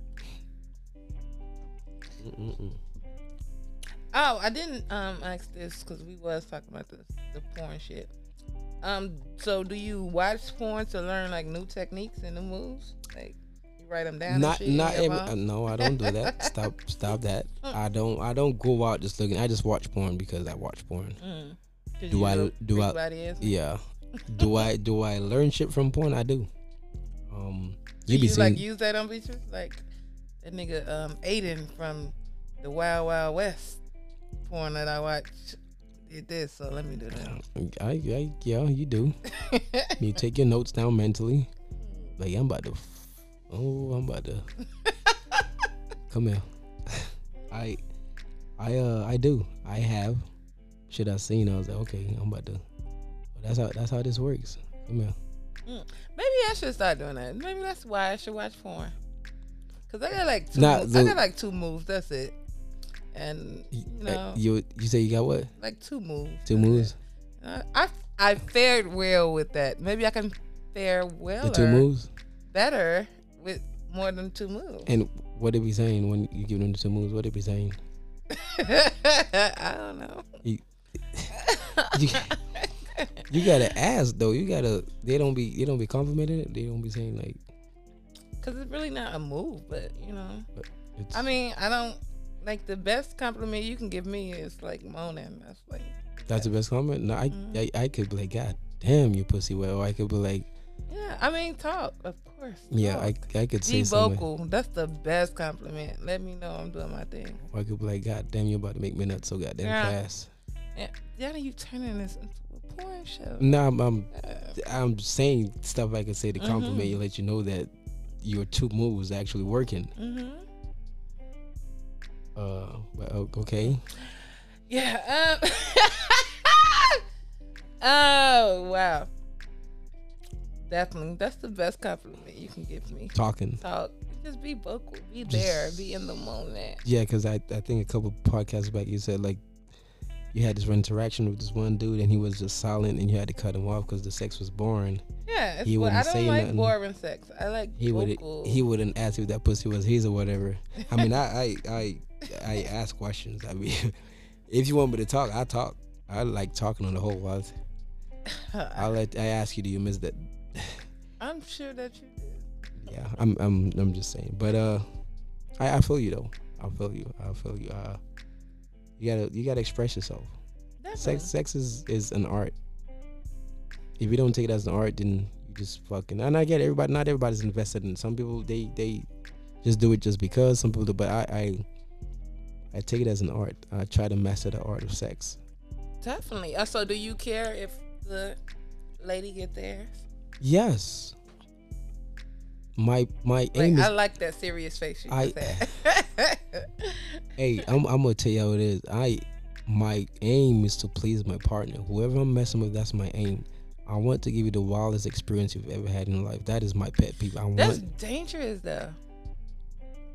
Mm-mm-mm. Oh, I didn't um ask this because we was talking about the the porn shit. Um, so do you watch porn to learn like new techniques and new moves? Like you write them down? Not not every, uh, no, I don't do that. stop stop that. I don't I don't go out just looking. I just watch porn because I watch porn. Mm. Do I- do I-? Yeah. do I do I learn shit from porn? I do. Um, Do you be you like use that on features? Like that nigga um Aiden from the Wild Wild West porn that I watched did this, so let me do that. I, I yeah you do. You take your notes down mentally. Like I'm about to. f- Oh, I'm about to. Come here. I, I uh I do. I have. Shit I seen. I was like, okay, I'm about to. But that's how that's how this works. Come here. Maybe I should start doing that. Maybe that's why I should watch porn. Cause I got like two. Nah, moves. I got like two moves. That's it. And you Uh, know, you you say you got what? like two moves. Two moves. Uh, I I fared well with that. Maybe I can fare well The two moves. better with more than two moves. And what they be saying when you give them the two moves? What they be saying? I don't know. You, you, you gotta ask though. You gotta. They don't be. They don't be complimenting it. They don't be saying like. Cause it's really not a move, but you know. It's, I mean, I don't like the best compliment you can give me is like moaning. That's like that's the best compliment. No, I, Mhm. I I could be like, God damn, you pussy well. Or I could be like, yeah. I mean, talk of course. yeah, I. I could say be something. vocal. That's the best compliment. Let me know I'm doing my thing. Or I could be like, God damn, you about to make me nuts so goddamn Yeah. fast. Yeah, yeah, you turning this into a porn show. No, I'm, I'm Uh, I'm saying stuff I can say to compliment Mhm. you, let you know that your two moves actually working. mhm. Uh, but okay. Yeah. Um, oh wow. Definitely, that's the best compliment you can give me. Talking. Talk. Just be vocal. Be there. Be in the moment. Yeah, because I, I think a couple podcasts back you said like you had this interaction with this one dude and he was just silent and you had to cut him off because the sex was boring. Yeah, He I wouldn't don't say like nothing. boring sex. I like He would he wouldn't ask if that pussy was his or whatever. I mean, I I I, I ask questions. I mean, if you want me to talk, I talk. I like talking on the whole lot. I let I ask you, do you miss that? I'm sure that you did. Yeah, I'm I'm I'm just saying. But uh, I I feel you though. I feel you. I feel you. Uh, you gotta you gotta express yourself. Definitely. Sex sex is is an art. If you don't take it as an art, then You just fucking and I get everybody. Not everybody's invested in. Some people they they just do it just because. Some people do, but I I I take it as an art. I try to master the art of sex. Definitely. Uh, so, do you care if the lady get theirs? Yes. My my Like, aim is I like that serious face you I- had. hey, I'm I'm gonna tell you how it is. I my aim is to please my partner. Whoever I'm messing with, that's my aim. I want to give you the wildest experience you've ever had in life. That is my pet peeve. I That's want dangerous, though.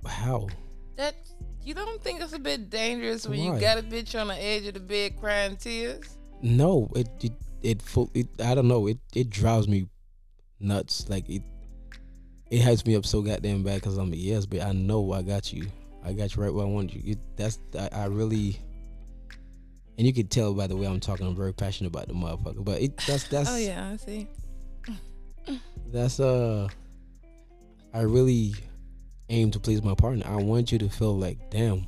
how That you don't think it's a bit dangerous when you got a bitch on the edge of the bed crying tears? no it it it, it I don't know it it drives me nuts. Like it it hypes me up so goddamn bad because I'm like yes, but I know I got you. I got you right where I want you. It, that's I, I really. And you can tell by the way I'm talking, I'm very passionate about the motherfucker. But it that's that's oh yeah, I see. that's uh I really aim to please my partner. I want you to feel like, damn,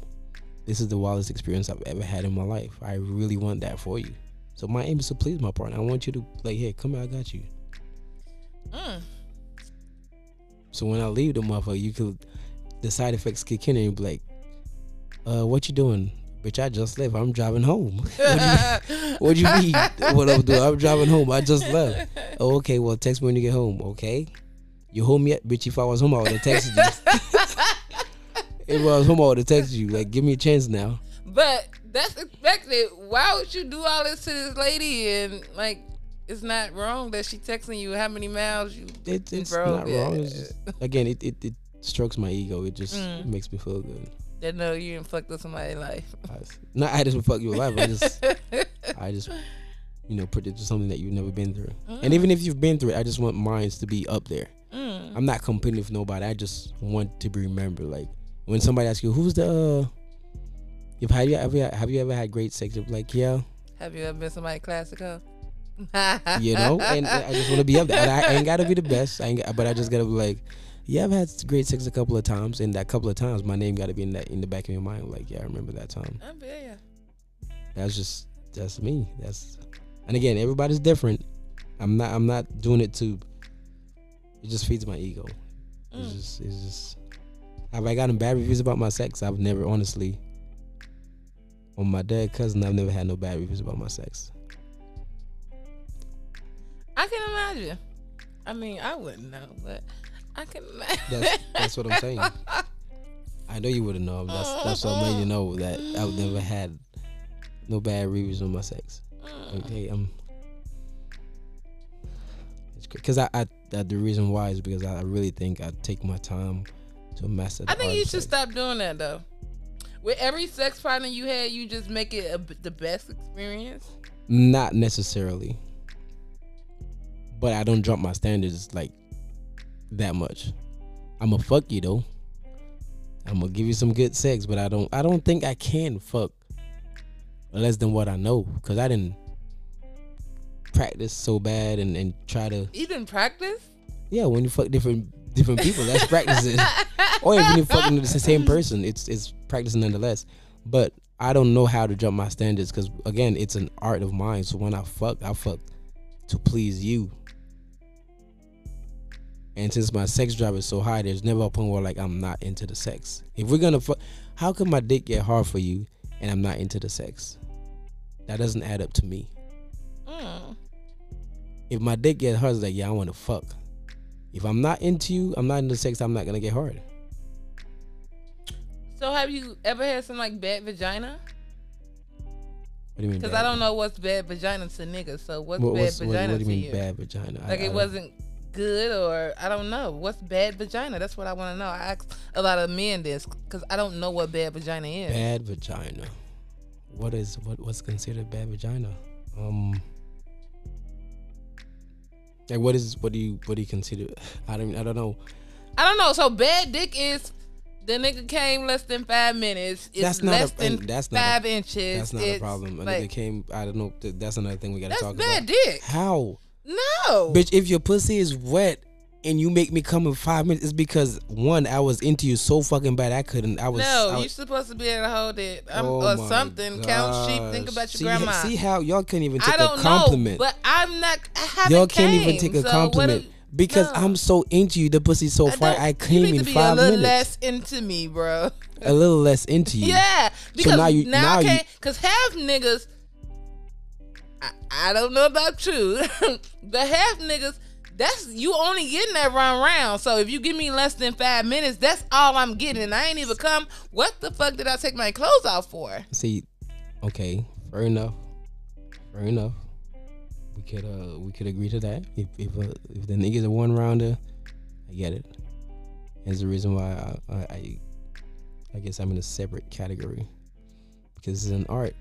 this is the wildest experience I've ever had in my life. I really want that for you. So my aim is to please my partner. I want you to like, hey, come here, I got you. Mm. So when I leave the motherfucker, you could the side effects kick in and you be like, uh, what you doing? Bitch, I just left. I'm driving home. what do you what do you mean? what I'm doing? I'm driving home. I just left. Oh, okay, well text me when you get home, okay? You home yet? Bitch, if I was home, I would have texted you. if I was home, I would have texted you. Like, give me a chance now. But that's expected. Why would you do all this to this lady and like it's not wrong that she texting you how many miles you It, it's Bro, not yeah. wrong. It's just, again, it, it, it strokes my ego. It just Mm. makes me feel good. that know you didn't fuck up somebody's life. I, not I just fuck your life. I just I just you know put it to something that you've never been through. And even if you've been through it, I just want mine to be up there. Mm. I'm not competing with nobody. I just want to be remembered. Like when somebody asks you, "Who's the?" Uh, if have you ever have you ever had great sex? You're like, yeah, Have you ever been somebody classical? You know. And I just want to be up there. And I ain't gotta be the best. I ain't, but I just gotta be like, yeah, I've had great sex a couple of times, and that couple of times, my name gotta be in that in the back of your mind. Like, yeah, I remember that time. I bet ya. That's just that's me. That's and again, everybody's different. I'm not I'm not doing it to. It just feeds my ego. It's Mm. just it's just. Have I gotten bad reviews about my sex? I've never honestly. On my dad cousin, I've never had no bad reviews about my sex. I can imagine. I mean, I wouldn't know, but I can imagine. That's that's what I'm saying. I know you wouldn't know. That's that's what I'm letting you know that I've never had no bad reviews on my sex. Mm. Okay, um, because I, I, I the reason why is because I really think I take my time to master. The I think you should sex. stop doing that though. With every sex partner you had, you just make it a, the best experience. Not necessarily, but I don't drop my standards like that much. I'm gonna fuck you though. I'm gonna give you some good sex, but I don't. I don't think I can fuck less than what I know because I didn't practice so bad and, and try to. You didn't practice. Yeah, when you fuck different different people, that's practicing. or if you're fucking the same person, it's it's practicing nonetheless. But I don't know how to jump my standards because again, it's an art of mine. So when I fuck, I fuck to please you. And since my sex drive is so high, there's never a point where like I'm not into the sex. If we're gonna fuck, how can my dick get hard for you and I'm not into the sex? That doesn't add up to me. Mm. If my dick get hard, it's like yeah, I want to fuck. If I'm not into you, I'm not into sex. I'm not gonna get hard. So have you ever had some like bad vagina? What do you mean? Because? I don't know what's bad vagina to niggas. So what's What, bad what's- what- vagina what do you to mean you? bad vagina? Like I it wasn't good or I don't know. What's bad vagina? That's what I want to know. I ask a lot of men this because I don't know what bad vagina is. bad vagina. What is what what's considered bad vagina? Um, like what is what do you what do you consider? I don't I don't know. I don't know. So bad dick is the nigga came less than five minutes. It's That's not a- less than that's not a- five inches. That's not it's a problem. A Like, nigga came. I don't know. That's another thing we gotta that's talk bad about. dick. How, No. bitch? If your pussy is wet and you make me come in five minutes, it's because one, I was into you so fucking bad I couldn't. I was. no, I you're supposed to be able to hold it um, Oh or something. Count sheep. Think about your see, grandma. See how y'all can't even I take don't a compliment. know, but I'm not. I haven't Y'all can't even take a so compliment. Because No. I'm so into you, the pussy so I far. I came in five a little minutes. less into me, bro. a little less into you. Yeah, because now now, you- now I you- can't. Because half niggas, I, I don't know about you, but half niggas, that's you only getting that round round. So if you give me less than five minutes, that's all I'm getting. And I ain't even come. What the fuck did I take my clothes off for? See, okay, fair enough. Fair enough. We could uh we could agree to that. If if uh, if the niggas a one rounder, I get it. That's the reason why I, I I I guess I'm in a separate category because it's an art.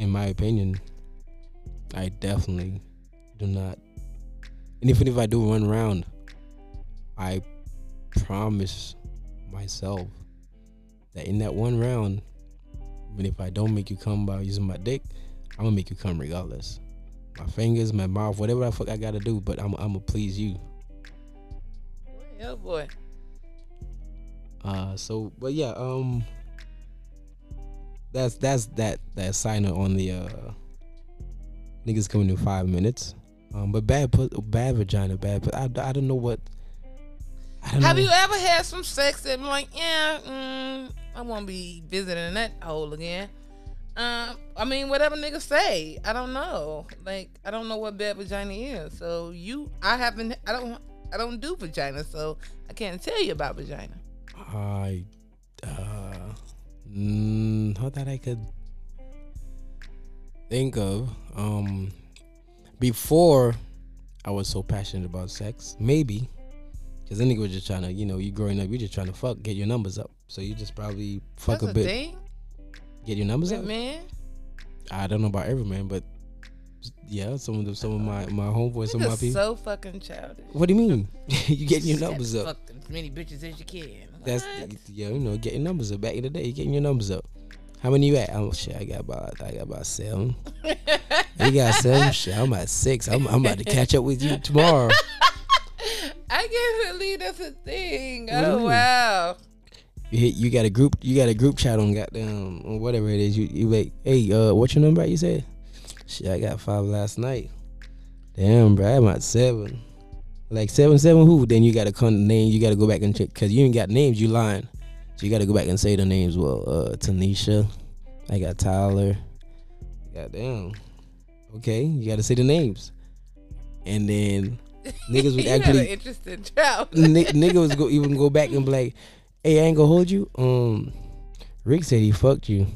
In my opinion, I definitely do not. And even if I do one round, I promise myself that in that one round, even if I don't make you come by using my dick, I'm gonna make you come regardless. My fingers, my mouth, whatever the fuck I gotta do, but I'm I'm gonna please you. Oh boy. Uh, so but yeah, um, that's that's that that signer on the uh niggas coming in five minutes. Um, but bad put bad vagina, bad. But I, I don't know what. I don't Have know. you ever had some sex that like, yeah, mm, I won't be visiting that hole again? Um, I mean, whatever niggas say, I don't know. Like, I don't know what bad vagina is. So you, I haven't, I don't, I don't do vagina, so I can't tell you about vagina. I uh not that I could think of. Um before I was so passionate about sex, maybe. Cause then nigga was just trying to, you know, you growing up, you're just trying to fuck, get your numbers up. So you just probably fuck That's a bit, thing, get your numbers up. man. I don't know about every man, but yeah, some of the some of my my homeboys, some of my people. so fucking childish. what do you mean? you getting your numbers up? Fuck as many bitches as you can. That's yeah, you know, getting numbers up. Back in the day, getting your numbers up. How many you at? Oh shit, I got about I got about seven. you got seven. Shit, I'm at six. I'm I'm about to catch up with you tomorrow. I can't believe that's a thing. What do you Oh mean? wow. You hit, you got a group you got a group chat on goddamn on whatever it is. You you like, hey, uh, what's your number? You said, shit, I got five last night. Damn, bro, I'm at seven. Like seven seven who? Then you gotta come name. You gotta go back and check because you ain't got names. You lying. So you gotta go back and say the names. Well, uh, Tanisha, I got Tyler. Goddamn. Okay, you gotta say the names. And then niggas would you had an actually interesting child. N- niggas go even go back and be like, "Hey, I ain't gonna hold you." Um, Rick said he fucked you.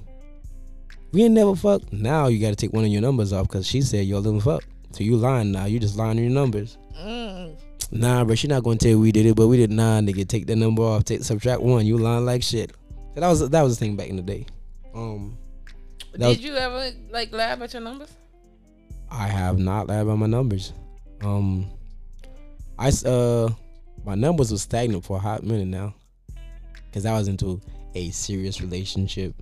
We ain't never fucked. Now you gotta take one of your numbers off because she said y'all didn't fuck. So you lying now. You just lying on your numbers. Mm. Nah, bro, she not gonna tell you we did it, but we did. Nah, nigga, take that number off. Take subtract one. You lying like shit. So that was that was the thing back in the day. Um, Did was- you ever like laugh at your numbers? I have not lied at my numbers. Um, I uh, my numbers was stagnant for a hot minute now, cause I was into a serious relationship.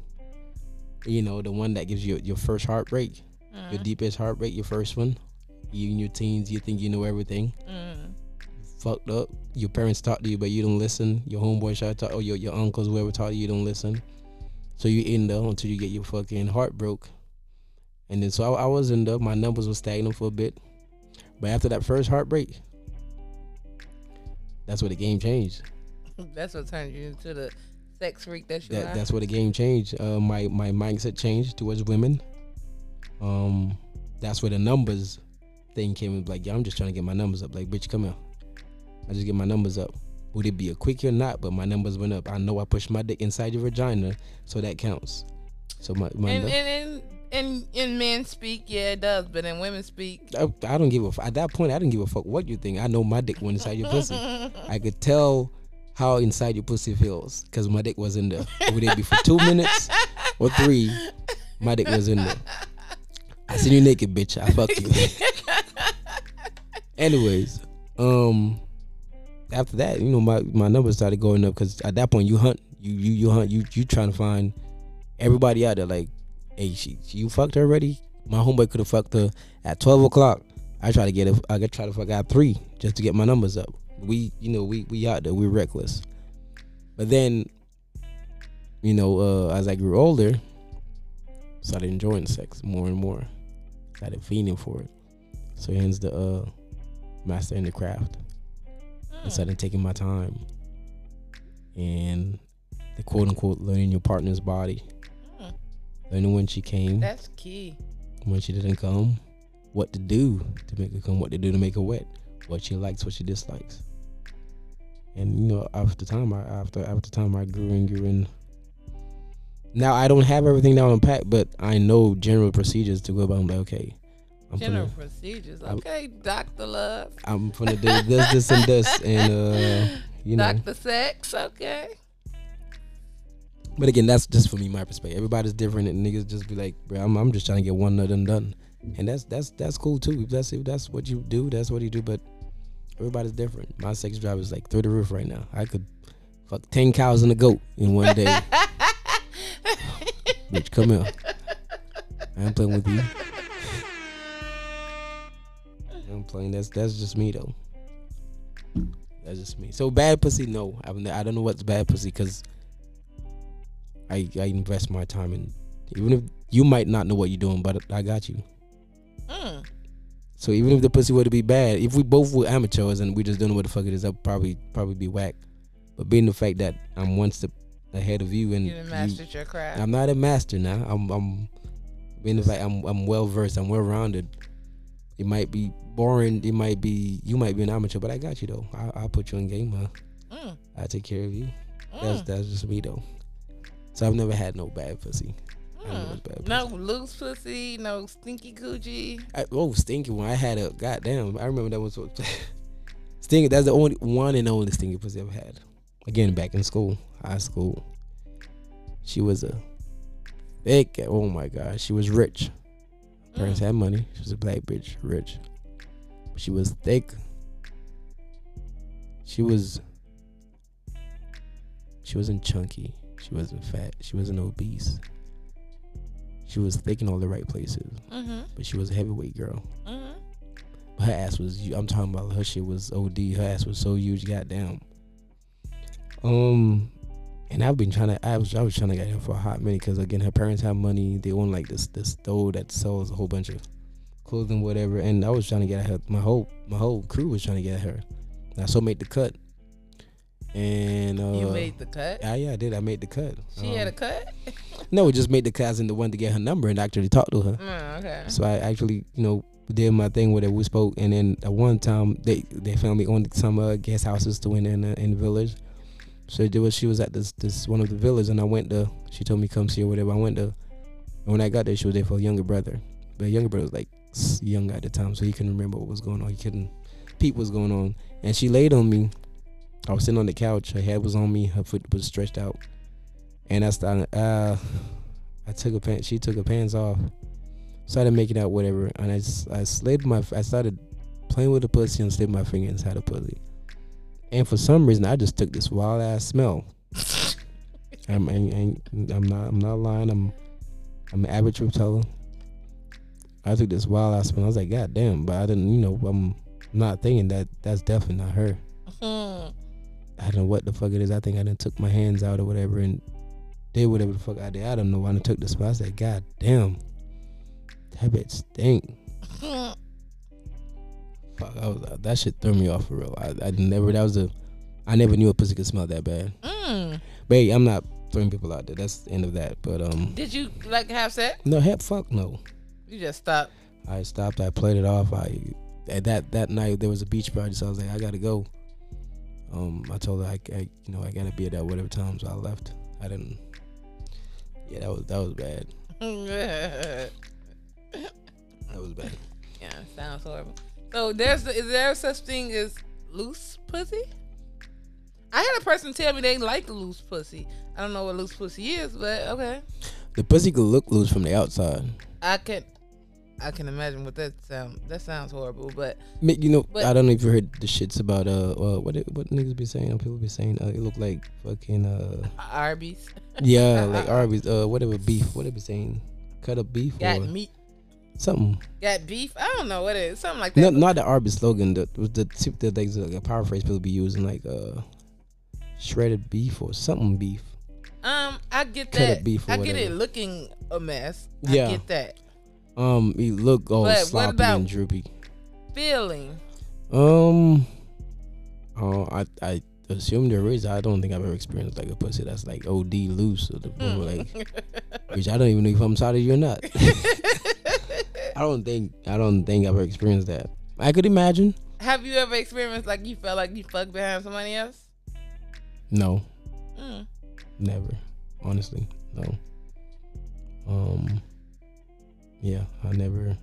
You know, the one that gives you your first heartbreak, your Mm. deepest heartbreak, your first one. You in your teens, you think you know everything. Mm. Fucked up. Your parents talk to you, but you don't listen. Your homeboy try to talk, or your your uncles, whoever talk to you, you don't listen. So you end up until you get your fucking heart broke. And then so I, I was in there. My numbers were stagnant for a bit, but after that first heartbreak, that's where the game changed. That's what turned you into the sex freak that you That are. that's where the game changed. Uh, my my mindset changed towards women. Um, that's where the numbers thing came in. Like, yeah, I'm just trying to get my numbers up. Like, bitch, come here. I just get my numbers up. Would it be a quick or not? But my numbers went up. I know I pushed my dick inside your vagina, so that counts. So my, my and, and and and in men speak, yeah, it does. But in women speak, I, I don't give a. f- At that point, I didn't give a fuck what you think. I know my dick went inside your pussy. I could tell how inside your pussy feels because my dick was in there. Would it be for two minutes or three? My dick was in there. I seen you naked, bitch. I fuck you. Anyways, um, after that, you know, my my numbers started going up because at that point you hunt, you you you hunt, you you trying to find everybody out there. Like, hey, she you fucked her already? My homeboy could have fucked her at twelve o'clock. I try to get it. I could try to fuck out three just to get my numbers up. We, you know, we we out there. We're reckless. But then, you know, uh, as I grew older, started enjoying sex more and more. Started fiending for it. So hence the uh, master in the craft Instead of taking my time and the quote unquote learning your partner's body, Mm. learning when she came, That's key. when she didn't come, what to do to make her come, what to do to make her wet, what she likes, what she dislikes. And you know, after time, I after after time, I grew and grew and. Now I don't have everything down pat, but I know general procedures to go about. I'm like, okay, I'm General gonna, procedures. I'm- Okay, Doctor Love. I'm gonna do this, this, and this, and uh, you know. Doctor Sex. Okay. But again, that's just for me, my perspective. Everybody's different, and niggas just be like, bro, I'm, I'm just trying to get one of them done, and that's that's that's cool too. If that's if that's what you do, that's what you do. But everybody's different. My sex drive is like through the roof right now. I could fuck ten cows and a goat in one day. Bitch, come here. I ain't playing with you. I'm playing. That's that's just me though. That's just me. So bad pussy, no. I'm, I don't know what's bad pussy because I I invest my time in. Even if you might not know what you're doing, but I got you. Mm. So even if the pussy were to be bad, if we both were amateurs and we just don't know what the fuck it is, I'll probably probably be whack. But being the fact that I'm one step ahead of you and You done you- mastered your craft. I'm not a master now. I'm I'm being the fact I'm I'm well versed. I'm well rounded. It might be boring. It might be you might be an amateur, but I got you though. I I'll put you in game, huh? Mm. I take care of you. That's Mm. that's just me though. So I've never had no bad pussy. I don't know what's Mm. bad No loose pussy, no stinky coochie. I, oh, stinky one. I had a goddamn. I remember that was what stinky. That's the only one and only stinky pussy I've had. Again, back in school, high school. She was a thick. Oh my god, she was rich. Parents had money. She was a black bitch, rich. She was thick. She was. She wasn't chunky. She wasn't fat. She wasn't obese. She was thick in all the right places, Mm-hmm. but she was a heavyweight girl. Mm-hmm. Her ass was. I'm talking about her shit was OD. Her ass was so huge. Goddamn. Um, and I've been trying to. I was. I was trying to get her for a hot minute because again, her parents have money. They own like this this store that sells a whole bunch of clothing, whatever. And I was trying to get her. My whole my whole crew was trying to get her. And I so made the cut. And uh, you made the cut. Yeah, yeah, I did. I made the cut. She had a Um, cut. no, we just made the cut as in the one to get her number and actually talk to her. Mm, okay. So I actually, you know, did my thing with it. We spoke, and then at one time they they found me on some uh, guest houses to win in uh, in the village. So there was she was at this this one of the villas, and I went to. She told me come see her, whatever. I went to. And when I got there, she was there for a younger brother. But younger brother was like young at the time, so he couldn't remember what was going on. He couldn't peep what's going on. And she laid on me. I was sitting on the couch. Her head was on me. Her foot was stretched out. And I started. Uh, I took her pants. She took her pants off started making out whatever, and I I slid my I started playing with the pussy and slid my finger inside the pussy. And for some reason, I just took this wild ass smell. I'm I, I'm not I'm not lying. I'm I'm an average truth teller. I took this wild ass smell. I was like, God damn, but I didn't, you know, I'm not thinking that that's definitely not her. Mm. I don't know what the fuck it is. I think I done took my hands out or whatever and did whatever the fuck I did. I don't know. Why I took the smell. I said, God damn, that bitch stink. Fuck, I was, that shit threw me off for real. I, I never that was a I never knew a pussy could smell that bad. Mm. But hey, I'm not throwing people out there. That's the end of that. But um, Did you like have sex? no, heck, fuck no. You just stopped. I stopped. I played it off. I at that that night there was a beach party, so I was like, I gotta go. Um, I told her I, I you know I gotta be at that whatever time, so I left. I didn't. Yeah, that was that was bad. That was bad. Yeah, sounds horrible. So there's is there such thing as loose pussy? I had a person tell me they like loose pussy. I don't know what loose pussy is, but okay. The pussy could look loose from the outside. I can I can imagine what that sound that sounds horrible, but You know, But- I don't know if you heard the shits about uh, uh what it, what niggas be saying. People be saying uh, it look like fucking uh Arby's yeah like Arby's uh whatever beef what they be saying cut up beef got or meat, something. got beef. I don't know what it is, something like that. Not not the Arby's slogan. The the tip the like a power phrase people be using like uh shredded beef or something beef. Um, I get that. beef I get it looking a mess. Yeah. I get that. Um, it look all But sloppy and droopy. feeling? Um, uh, I I assume there is. I don't think I've ever experienced like a pussy that's like OD loose or the Hmm. like, which I don't even know if I'm sorry you or not. I don't think I don't think I've ever experienced that. I could imagine. Have you ever experienced like you felt like you fucked behind somebody else? No, Mm. never. Honestly, no. Um. Yeah, I never.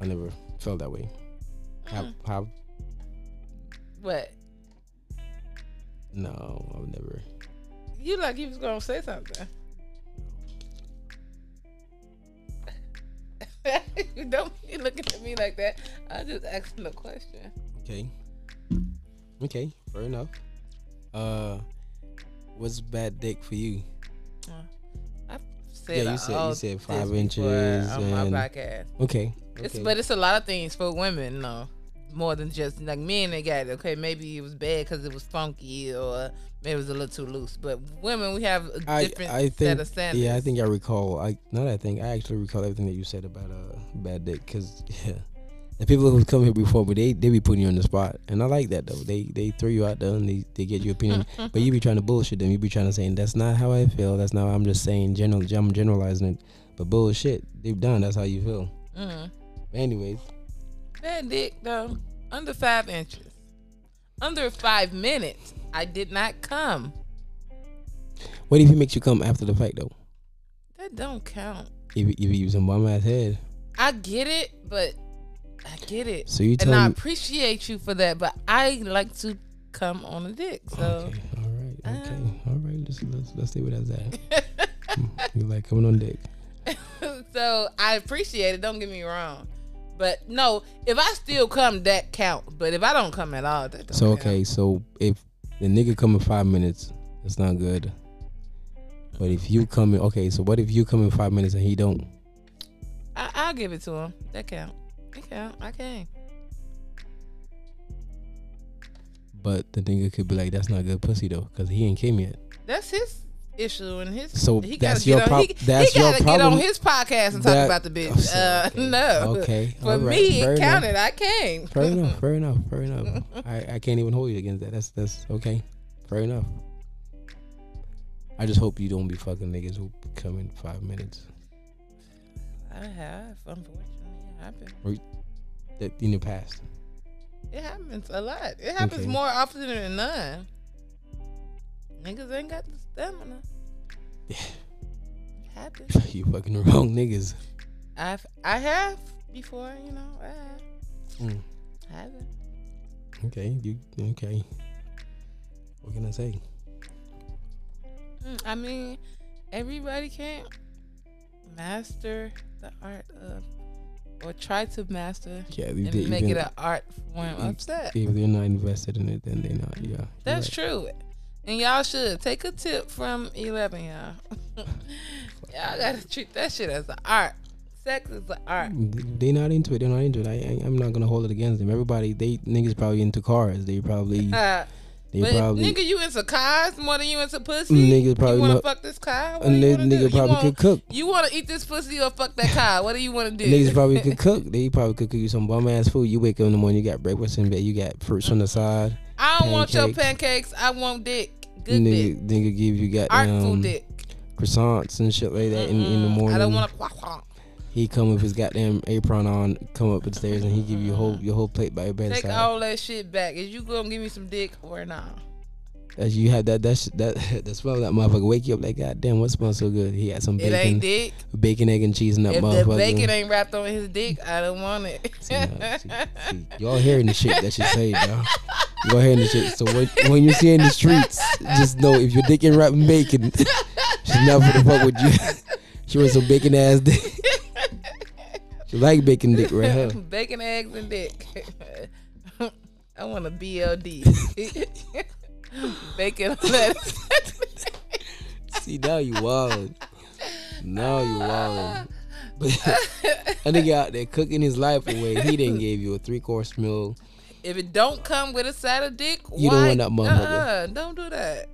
I never felt that way. Have, Mm. have What? no, I've never. You like you was gonna say something. you don't be looking at me like that. I just asking a question. Okay. Okay, fair enough. Uh, what's bad dick for you? I've said Yeah, you said- you said five inches on and- my podcast. Okay. It's okay. but it's a lot of things for women, no. More than just like men, they got okay. Maybe it was bad because it was funky, or maybe it was a little too loose. But women, we have a I, different I set think of standards. yeah I think I recall I not I think I actually recall everything that you said about uh bad dick because yeah the people who come here before me they they be putting you on the spot and I like that though they they throw you out there and they, they get your opinion but you be trying to bullshit them you be trying to say that's not how I feel that's not I'm just saying general I'm generalizing it but bullshit deep down that's how you feel Mm. anyways Bad dick though, under five inches, under five minutes. I did not come. what if he makes you come after the fact though That don't count. if, if you use a bum ass head I get it, but I get it, so you and I appreciate you for that. But I like to come on a dick, so okay all right okay um, all right let's let's let's see what that's at Mm, you like coming on dick so I appreciate it. Don't get me wrong, but no, if I still come, that count. But if I don't come at all, that don't So count. okay, so if the nigga come in five minutes, that's not good. But if you come in, okay, so what if you come in five minutes and he don't? I, I'll give it to him. That count. That count. I can. But the nigga could be like, that's not good pussy though, because he ain't came yet. That's his issue and his. So he that's your get on, prob- he, that's he your gotta get on his podcast and talk That- about the bitch. So, uh, okay, no. Okay. For right, me, fair it enough. counted. I came. Fair enough. Fair enough. Fair enough. I, I can't even hold you against that. That's that's okay. Fair enough. I just hope you don't be fucking niggas who come in five minutes. I have, unfortunately, it happened. That in the past. It happens a lot. It happens Okay. more often than none. Niggas ain't got the stamina. Yeah. Happens. you fucking the wrong niggas. I've I have before, you know. I have. Mm. I haven't. Okay, you okay? What can I say? Mm, I mean, everybody can't master the art of, or try to master Yeah, and they, make it an art form of sex. if they're not invested in it, then they're not. Yeah, That's right. true. And y'all should take a tip from 11, y'all. y'all gotta treat that shit as an art. Sex is an art. They not into it. They're not into it. I, I I'm not gonna hold it against them. Everybody, they niggas probably into cars. They probably Uh, they but probably nigga, you into cars more than you into pussy? Niggas probably you wanna fuck this car? What and do they you wanna nigga probably could cook. You wanna eat this pussy or fuck that car? What do you wanna do? Niggas probably could cook. They probably could cook you some bum ass food. You wake up in the morning, you got breakfast in bed, you got fruits on the side. I don't want your pancakes. pancakes. I want dick. Good nigga, dick. nigga give you got Artful dick. croissants and shit like that in, in the morning. I don't want to. He come with his goddamn apron on, come up the stairs, and he give you your whole your whole plate by your bedside. Take all that shit back. Is you gonna give me some dick or not? As you had that that that the smell of that motherfucker wake you up like goddamn, what smells so good? He had some It bacon, ain't dick. bacon, egg, and cheese in that If the bacon ain't wrapped on his dick, I don't want it. See, see, see, y'all hearing the shit that she say, y'all. Y'all hearing the shit. So when when you see in the streets, just know if your dick ain't wrapped in bacon, she's not for the fuck with you. she wants some bacon ass dick. She like bacon dick right here. bacon, eggs, and dick. I want a BLD. Bacon, lettuce. See now you wildin'. Now you wildin'. But a nigga out there cooking his life away. He didn't give you a three course meal. if it don't come with a side of dick, You don't want that motherfucker. Uh-uh, don't do that.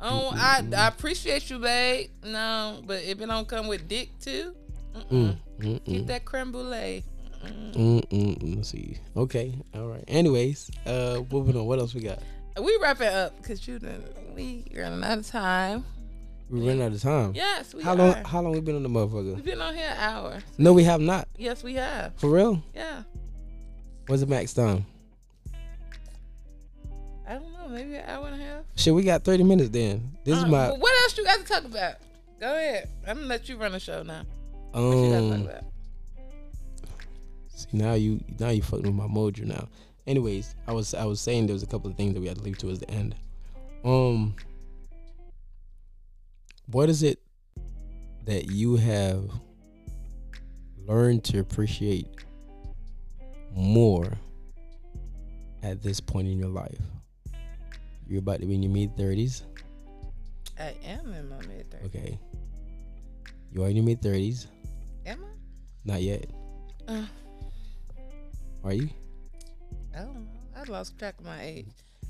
Oh, I, I appreciate you, babe. No, but if it don't come with dick too, mm-mm. Mm, keep mm. that creme brulee. Mm, mm, mm, let's see. Okay. All right. Anyways, uh, moving on. What else we got? We wrap it up because you done. We running out of time. We running out of time. Yes, we How are. long? How long we been on the motherfucker? We've been on here an hour. No, we have not. Yes, we have. For real? Yeah. What's the max time? I don't know. Maybe an hour and a half. Shit, we got thirty minutes. Then this is Uh, my. what else you got to talk about? Go ahead. I'm gonna let you run the show now. What you got to talk Um. about? See now you now you fucking with my mojo now. Anyways, I was I was saying there was a couple of things that we had to leave towards the end. Um, what is it that you have learned to appreciate more at this point in your life? You're about to be in your mid thirties. I am in my mid 30s. Okay. You are in your mid thirties. Am Not yet. Uh, Are you? I don't know. I lost track of my age.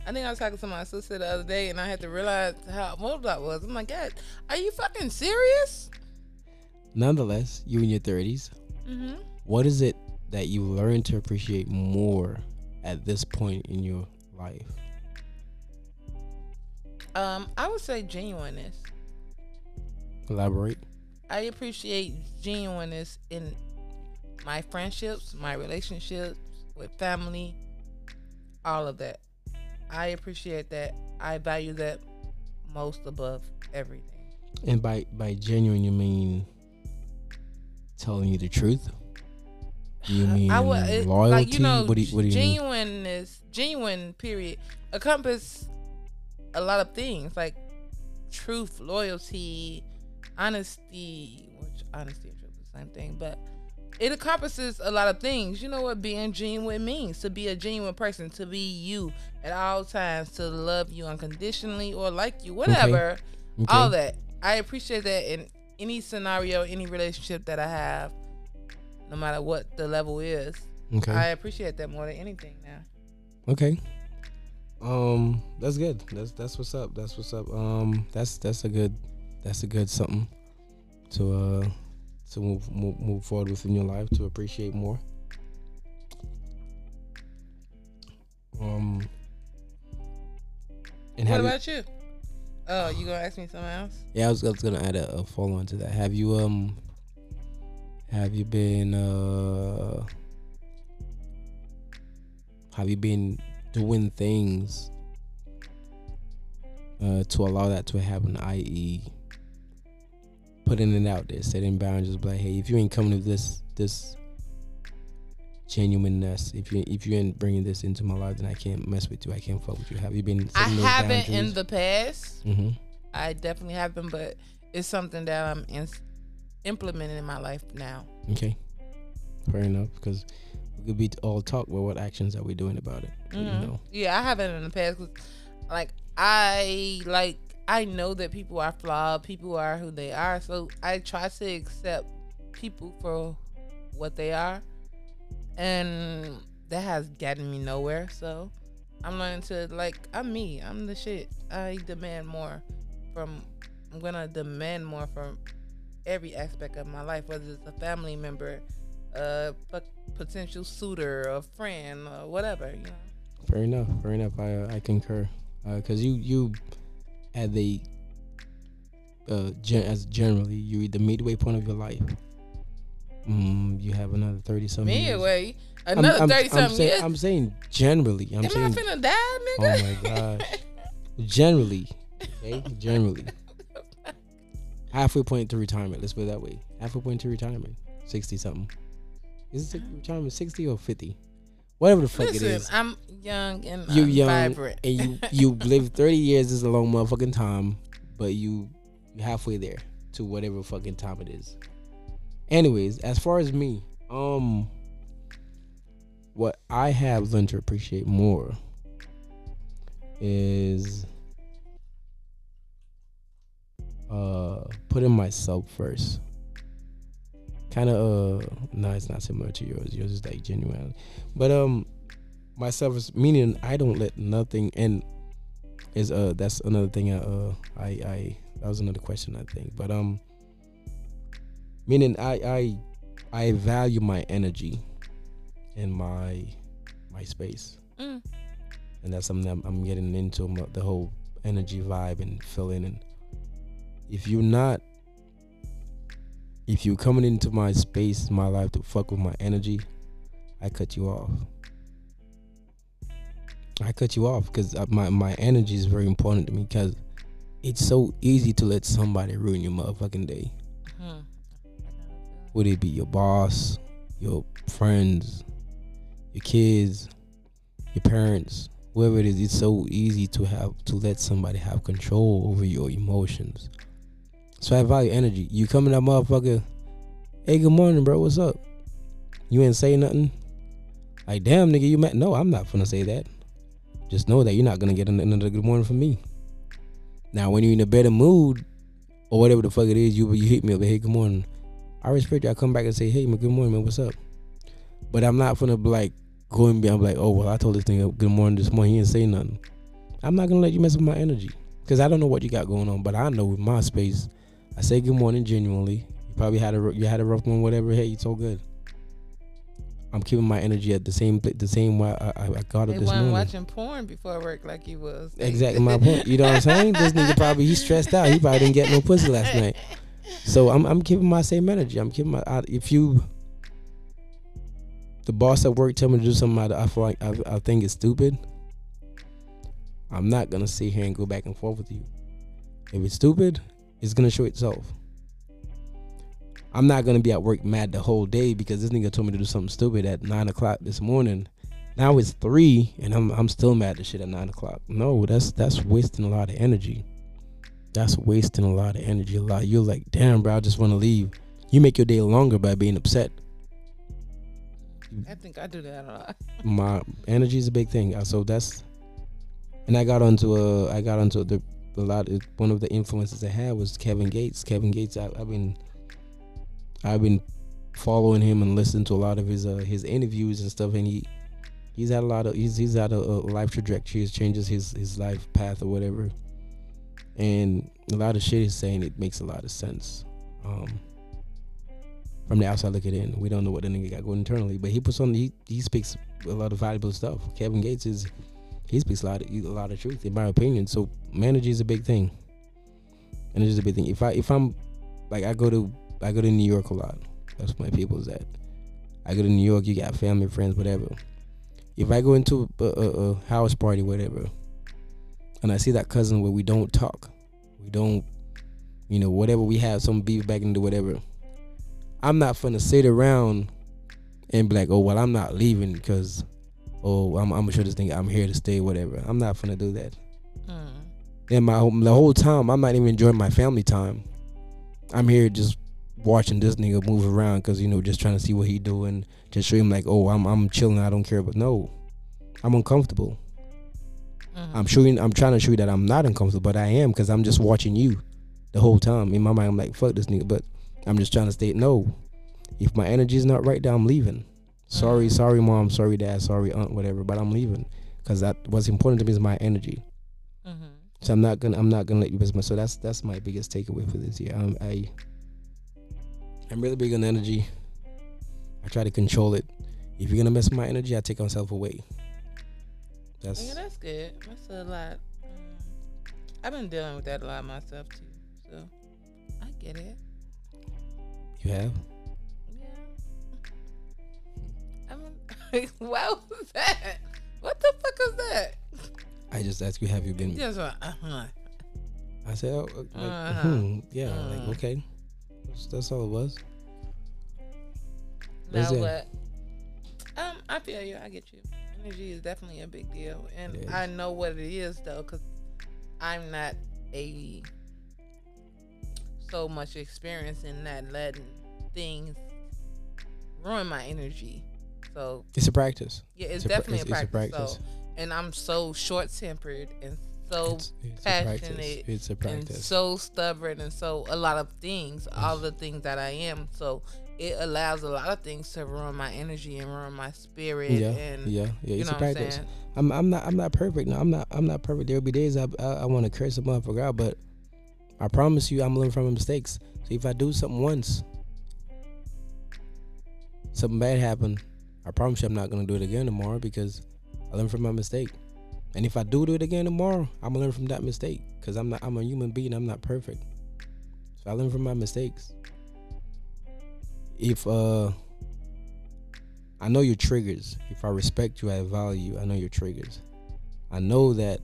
I think I was talking to my sister the other day, and I had to realize how old I was. I'm like, God, are you fucking serious? Nonetheless, you in your thirties. Mm-hmm. What is it that you learn to appreciate more at this point in your life? Um, I would say genuineness. Elaborate. I appreciate genuineness in my friendships, my relationships with family, all of that. I appreciate that. I value that most above everything. And by by genuine, you mean telling you the truth? You mean I would it- loyalty? like you know what do you, what do you mean? genuineness, genuine period, encompass a lot of things like truth, loyalty, honesty. Which honesty and truth is the same thing, but it encompasses a lot of things. You know what being genuine means? To be a genuine person, to be you at all times, to love you unconditionally or like you, whatever. Okay. All that. I appreciate that in any scenario, any relationship that I have, no matter what the level is. Okay. I appreciate that more than anything now. Okay. Um, that's good. That's that's what's up. That's what's up. Um, that's that's a good that's a good something to uh to move move, move forward within your life to appreciate more. Um, and what have you- about you? Oh, you gonna ask me something else? yeah, I was, I was gonna add a, a follow on to that. Have you um have you been uh have you been doing things uh to allow that to happen, i.e. putting it out there, setting boundaries like, hey, if you ain't coming to this this genuineness, if you if you ain't bringing this into my life, then I can't mess with you. I can't fuck with you. Have you been I haven't in the past. mm-hmm. I definitely haven't, but it's something that I'm in, implementing in my life now. Okay. Fair enough, because we could be all talk, but what actions are we doing about it? You Mhm. know. Yeah, I haven't in the past. 'cause, like I like I know that people are flawed. People are who they are. So I try to accept people for what they are, and that has gotten me nowhere. So I'm learning to like I'm me. I'm the shit. I demand more from. I'm gonna demand more from every aspect of my life, whether it's a family member, a potential suitor, a friend, or whatever. You know. Fair enough. Fair enough. I uh, I concur, because you you at the uh gen- as generally you at the midway point of your life. Mm, you have another thirty something. Midway, another thirty something saying, years. I'm saying generally. I'm Am I saying. finna die, nigga? Oh my gosh. generally, okay, generally. Halfway point to retirement. Let's put it that way. Halfway point to retirement. Sixty something. Is it retirement sixty or fifty? Whatever the fuck it Listen, is. I'm young and You young vibrant. and you you live thirty years is a long motherfucking time, but you you halfway there to whatever fucking time it is. Anyways, as far as me, um, what I have learned to appreciate more is uh putting myself first. Kind of uh no, it's not similar to yours. Yours is like genuine, but um, myself is meaning I don't let nothing and is uh that's another thing I uh I I that was another question I think but um meaning I I I value my energy in my my space, Mm. and that's something that I'm, I'm getting into the whole energy vibe and feeling. And if you're not, if you're coming into my space, my life to fuck with my energy, I cut you off. I cut you off because my my energy is very important to me because it's so easy to let somebody ruin your motherfucking day. Hmm. Would it be your boss, your friends, your kids, your parents, whoever it is? It's so easy to have to let somebody have control over your emotions. So I value energy. You come in that motherfucker, hey, good morning, bro. What's up? You ain't say nothing. Like, damn, nigga, you met? No, I'm not gonna say that. Just know that you're not gonna get another good morning from me. Now, when you're in a better mood, or whatever the fuck it is, you you hit me up, hey, good morning. I respect you. I come back and say, hey, man, good morning, man. What's up? But I'm not gonna be like go and be. I'm like, oh well, I told this thing good morning this morning. He didn't say nothing. I'm not gonna let you mess with my energy because I don't know what you got going on. But I know with my space, I say good morning genuinely. You probably had a you had a rough one, whatever. Hey, it's all good. I'm keeping my energy at the same the same way I, I, I got it this morning. watching porn before work like he was. Exactly my point. You know what I'm saying? This nigga probably he's stressed out. He probably didn't get no pussy last night. So I'm I'm keeping my same energy. I'm keeping my I, if you the boss at work tell me to do something I, I feel like I, I think it's stupid. I'm not gonna sit here and go back and forth with you. If it's stupid, it's gonna show itself. I'm not gonna be at work mad the whole day because this nigga told me to do something stupid at nine o'clock this morning. Now it's three and I'm I'm still mad at shit at nine o'clock. No, that's that's wasting a lot of energy. That's wasting a lot of energy. A lot. You're like, damn, bro, I just want to leave. You make your day longer by being upset. I think I do that a lot. My energy is a big thing. So that's, and I got onto a, I got onto the a lot. Of, one of the influences I had was Kevin Gates. Kevin Gates. I, I've been, I've been following him and listening to a lot of his uh, his interviews and stuff. And he, he's had a lot of he's he's had a, a life trajectory. He changes his his life path or whatever. And a lot of shit he's saying it makes a lot of sense. Um, from the outside looking in, we don't know what the nigga got going internally, but he puts on he he speaks a lot of valuable stuff. Kevin Gates is he speaks a lot of, a lot of truth in my opinion. So energy is a big thing. Energy is a big thing. If I if I'm like I go to I go to New York a lot. That's where my people's at. I go to New York. You got family, friends, whatever. If I go into a, a, a house party, whatever, and I see that cousin where we don't talk, we don't, you know, whatever we have some beef back into whatever. I'm not gonna sit around and be like, oh well, I'm not leaving because, oh, I'm, I'm gonna show this thing I'm here to stay, whatever. I'm not gonna do that. Mm. And my whole- the whole time, I'm not even enjoying my family time. I'm here just watching this nigga move around because you know just trying to see what he doing, just show him like, oh, I'm I'm chilling, I don't care. But no, I'm uncomfortable. Mhm. I'm showing, I'm trying to show you that I'm not uncomfortable, but I am because I'm just watching you the whole time. In my mind, I'm like, fuck this nigga, but I'm just trying to state no. If my energy is not right, then I'm leaving. Sorry, Mhm. sorry, mom, sorry, dad, sorry, aunt, whatever, but I'm leaving because that what's important to me is my energy. Mhm. So I'm not gonna, I'm not gonna let you miss my. So that's that's my biggest takeaway for this year. Um, I, I'm really big on energy. I try to control it. If you're gonna mess with my energy, I take myself away. That's Yeah, that's good. That's a lot. Mm. I've been dealing with that a lot myself too. So I get it. you have. Mean, what was that? What the fuck was that? I just asked you, have you been? Yes. uh-huh. I said, oh, uh, like, Uh-huh. hmm, yeah, Uh. like okay, that's, that's all it was. Now that? what? Um, I feel you. I get you. Energy is definitely a big deal, and I know what it is though, because I'm not a so much experience in not letting things ruin my energy. So It's a practice. yeah, it's, It's a definitely it's- a, it's a practice. practice. So, and I'm so short tempered and so it's, it's a practice. passionate It's a and so stubborn and so a lot of things, all the things that I am. So it allows a lot of things to ruin my energy and ruin my spirit. yeah, and yeah, yeah. you It's know a what I'm practice. I'm I'm not I'm not perfect. No, I'm not I'm not perfect. There'll be days I I, I want to curse a motherfucker out, but I promise you, I'm learning from my mistakes. So if I do something once, something bad happened, I promise you, I'm not gonna do it again tomorrow because I learned from my mistake. And if I do do it again tomorrow, I'm gonna learn from that mistake because I'm not. I'm a human being. I'm not perfect. So I learn from my mistakes. If uh, I know your triggers. If I respect you, I value you. I know your triggers. I know that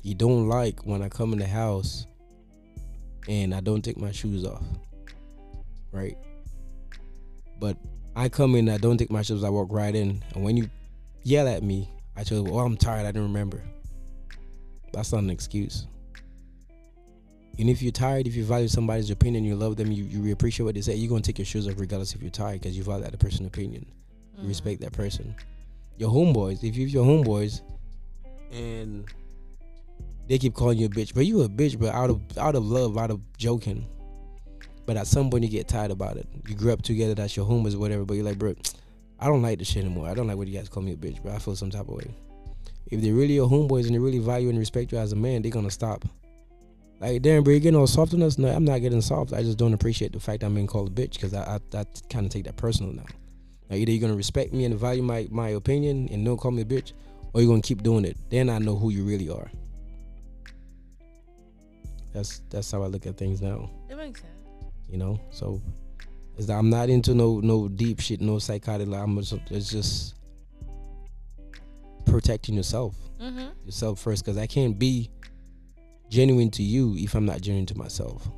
you don't like when I come in the house and I don't take my shoes off. Right? But I come in, I don't take my shoes, I walk right in. And when you yell at me, I tell you, oh, I'm tired, I didn't remember. That's not an excuse. And if you're tired, if you value somebody's opinion, you love them, you, you appreciate what they say, you're going to take your shoes off regardless if you're tired because you value that person's opinion. You Mm. respect that person. Your homeboys, if you're your homeboys and they keep calling you a bitch, but you a bitch, but out of out of love, out of joking. But at some point you get tired about it. You grew up together, that's your homies or whatever, but you're like, bro, I don't like this shit anymore. I don't like when you guys call me a bitch, but I feel some type of way. If they're really your homeboys and they really value and respect you as a man, they're gonna stop. Like, damn, bro, you getting all soft on us? No, I'm not getting soft. I just don't appreciate the fact I'm being called a bitch because I, I, I kind of take that personal now. Now, either you're gonna respect me and value my, my opinion and don't call me a bitch, or you're gonna keep doing it. Then I know who you really are. That's that's how I look at things now. It makes sense. You know, so it's that I'm not into no no deep shit, no psychotic. I'm just, it's just protecting yourself, Mm-hmm. yourself first, because I can't be genuine to you if I'm not genuine to myself.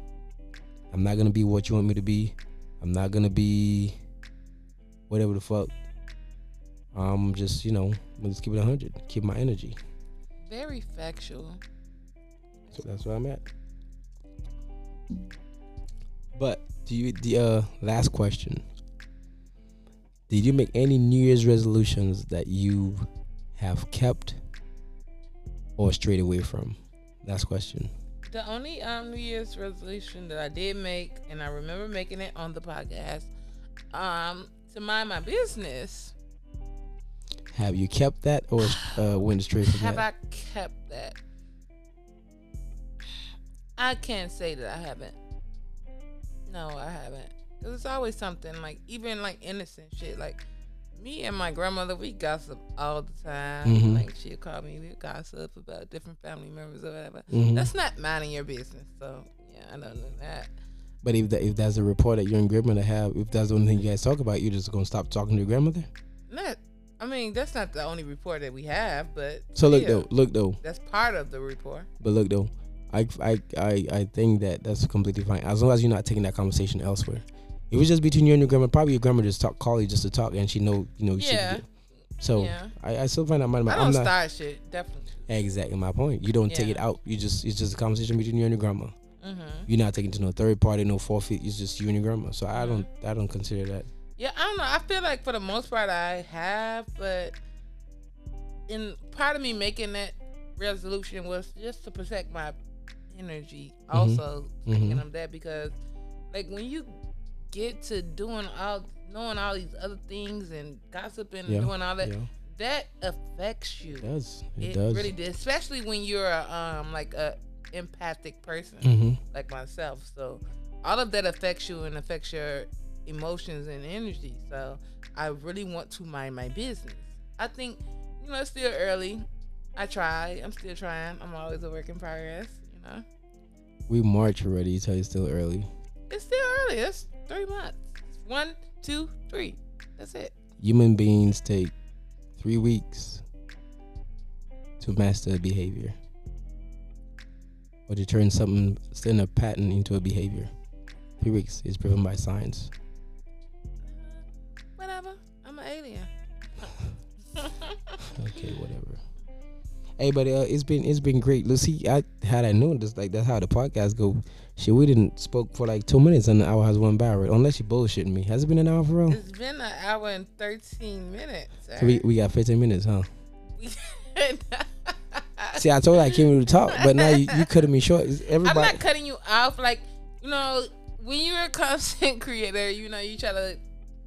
I'm not gonna be what you want me to be. I'm not gonna be whatever the fuck. I'm just you know, let's keep it hundred. Keep my energy. Very factual. So that's where I'm at. But do you the uh last question? Did you make any New Year's resolutions that you have kept or strayed away from? Last question. The only um, New Year's resolution that I did make, and I remember making it on the podcast, um, to mind my business. Have you kept that or uh, went straight from Have that? I kept that? I can't say that I haven't. No, I haven't. Cause it's always something like even like innocent shit. Like me and my grandmother, we gossip all the time. Mhm. Like she'll call me, we gossip about different family members or whatever. Mhm. That's not minding your business. So yeah, I don't know that. But if that, if that's a report that you and grandmother have, if that's the only thing you guys talk about, you're just gonna stop talking to your grandmother. Not. I mean, that's not the only report that we have, but So look yeah, though, look though, that's part of the report. but look though, I I I I think that that's completely fine as long as you're not taking that conversation elsewhere. It was just between you and your grandma, probably your grandma just talk call you just to talk, and she know you know. she- Yeah. so yeah, I, I still find that my, I I'm don't not start shit. Definitely. exactly my point. You don't take it out. You just it's just a conversation between you and your grandma. Mm-hmm. You're not taking to no third party, no forfeit. It's just you and your grandma. So I don't Mm-hmm. I don't consider that. Yeah, I don't know. I feel like for the most part I have, but in part of me making that resolution was just to protect my energy. Also, speaking Mhm. of that, because like when you get to doing all, knowing all these other things and gossiping Yeah, and doing all that, Yeah, that affects you. it does. It, It does. really did, especially when you're a, um like a empathic person hmm like myself. So all of that affects you and affects your emotions and energy. So I really want to mind my business. I think you know it's still early. I try. I'm still trying. I'm always a work in progress. You know, We March already. You tell you still early. it's still early. It's three months. One, two, three. That's it. Human beings take three weeks to master a behavior or to turn something, send a pattern into a behavior. Three weeks is proven by science. Whatever. I'm an alien. Okay, whatever. Hey, but uh, it's been it's been great. See. I had I known this like that's how the podcast go. Shit, we didn't spoke for like two minutes and the hour has went by. Right? Unless you bullshitting me. Has it been an hour for real? it's been an hour and thirteen minutes. So we, we got 15 minutes, huh? See, I told you I came here to talk, but now you, you cutting me short. Is I'm Everybody, not cutting you off. Like, you know, when you're a content creator, you know, you try to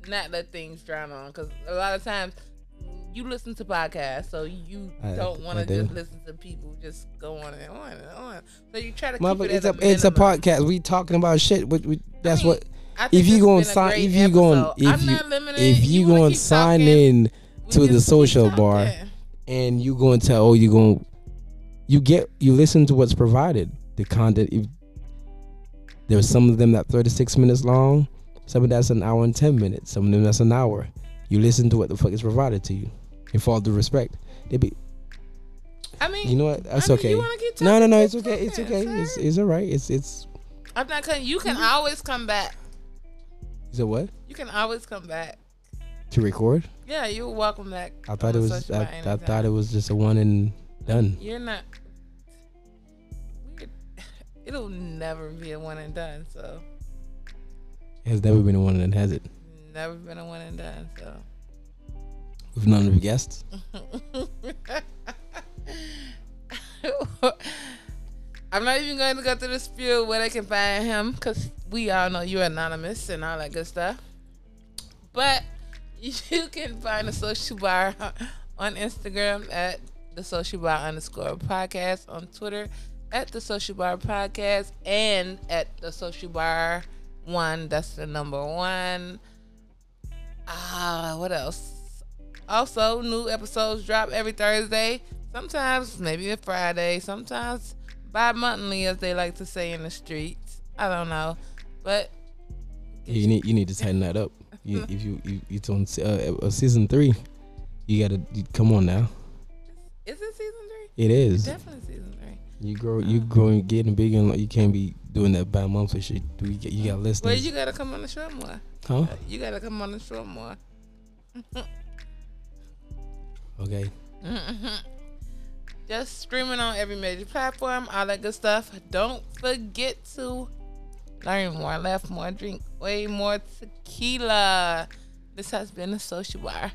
not let things drown on. Because a lot of times you listen to podcasts, so you I- don't want to do. just listen to people just go on and on and on. So you try to keep it it's a a it's a podcast. We talking about shit. We, we, that's mean, what if you going sign, if you going, if you, if you wanna going sign talking, in to the social bar, and you going to tell, oh you going, you get you listen to what's provided. The content. If there's some of them that 36 minutes long, some of that's an hour and 10 minutes, some of them that's an hour. You listen to what the fuck is provided to you. With all due respect, they be I mean, you know what? That's I mean, okay. No, no, no. It's okay. It's okay. It's it's alright. It's it's. I'm not cutting. You can Mm-hmm. always come back. Is said what? You can always come back. To record? Yeah, you're welcome back. I thought it was. I, I thought it was just a one and done. You're not. It'll never be a one and done. So It has never been a one and has it? never been a one and done. So. With none of the guests. I'm not even going to go through the spiel where they can find him because we all know you're anonymous and all that good stuff. But you can find the social bar on Instagram at the social bar underscore podcast, on Twitter at the social bar podcast, and at the social bar one. That's the number one. Ah, what else? Also, new episodes drop every Thursday. Sometimes maybe a Friday. Sometimes bi-monthly, as they like to say in the streets. I don't know, but You need you need to tighten that up. You, if you, you it's on uh, uh, season three, you gotta you, come on now. is it season three? It is. Definitely season three. You grow you growing getting bigger and like, you can't be doing that by monthly shit. Do you, you got Well, you gotta come on the show more. huh? You gotta come on the show more. Okay. Mm-hmm. Just streaming on every major platform, all that good stuff. Don't forget to learn more, laugh more, drink way more tequila. This has been a social bar.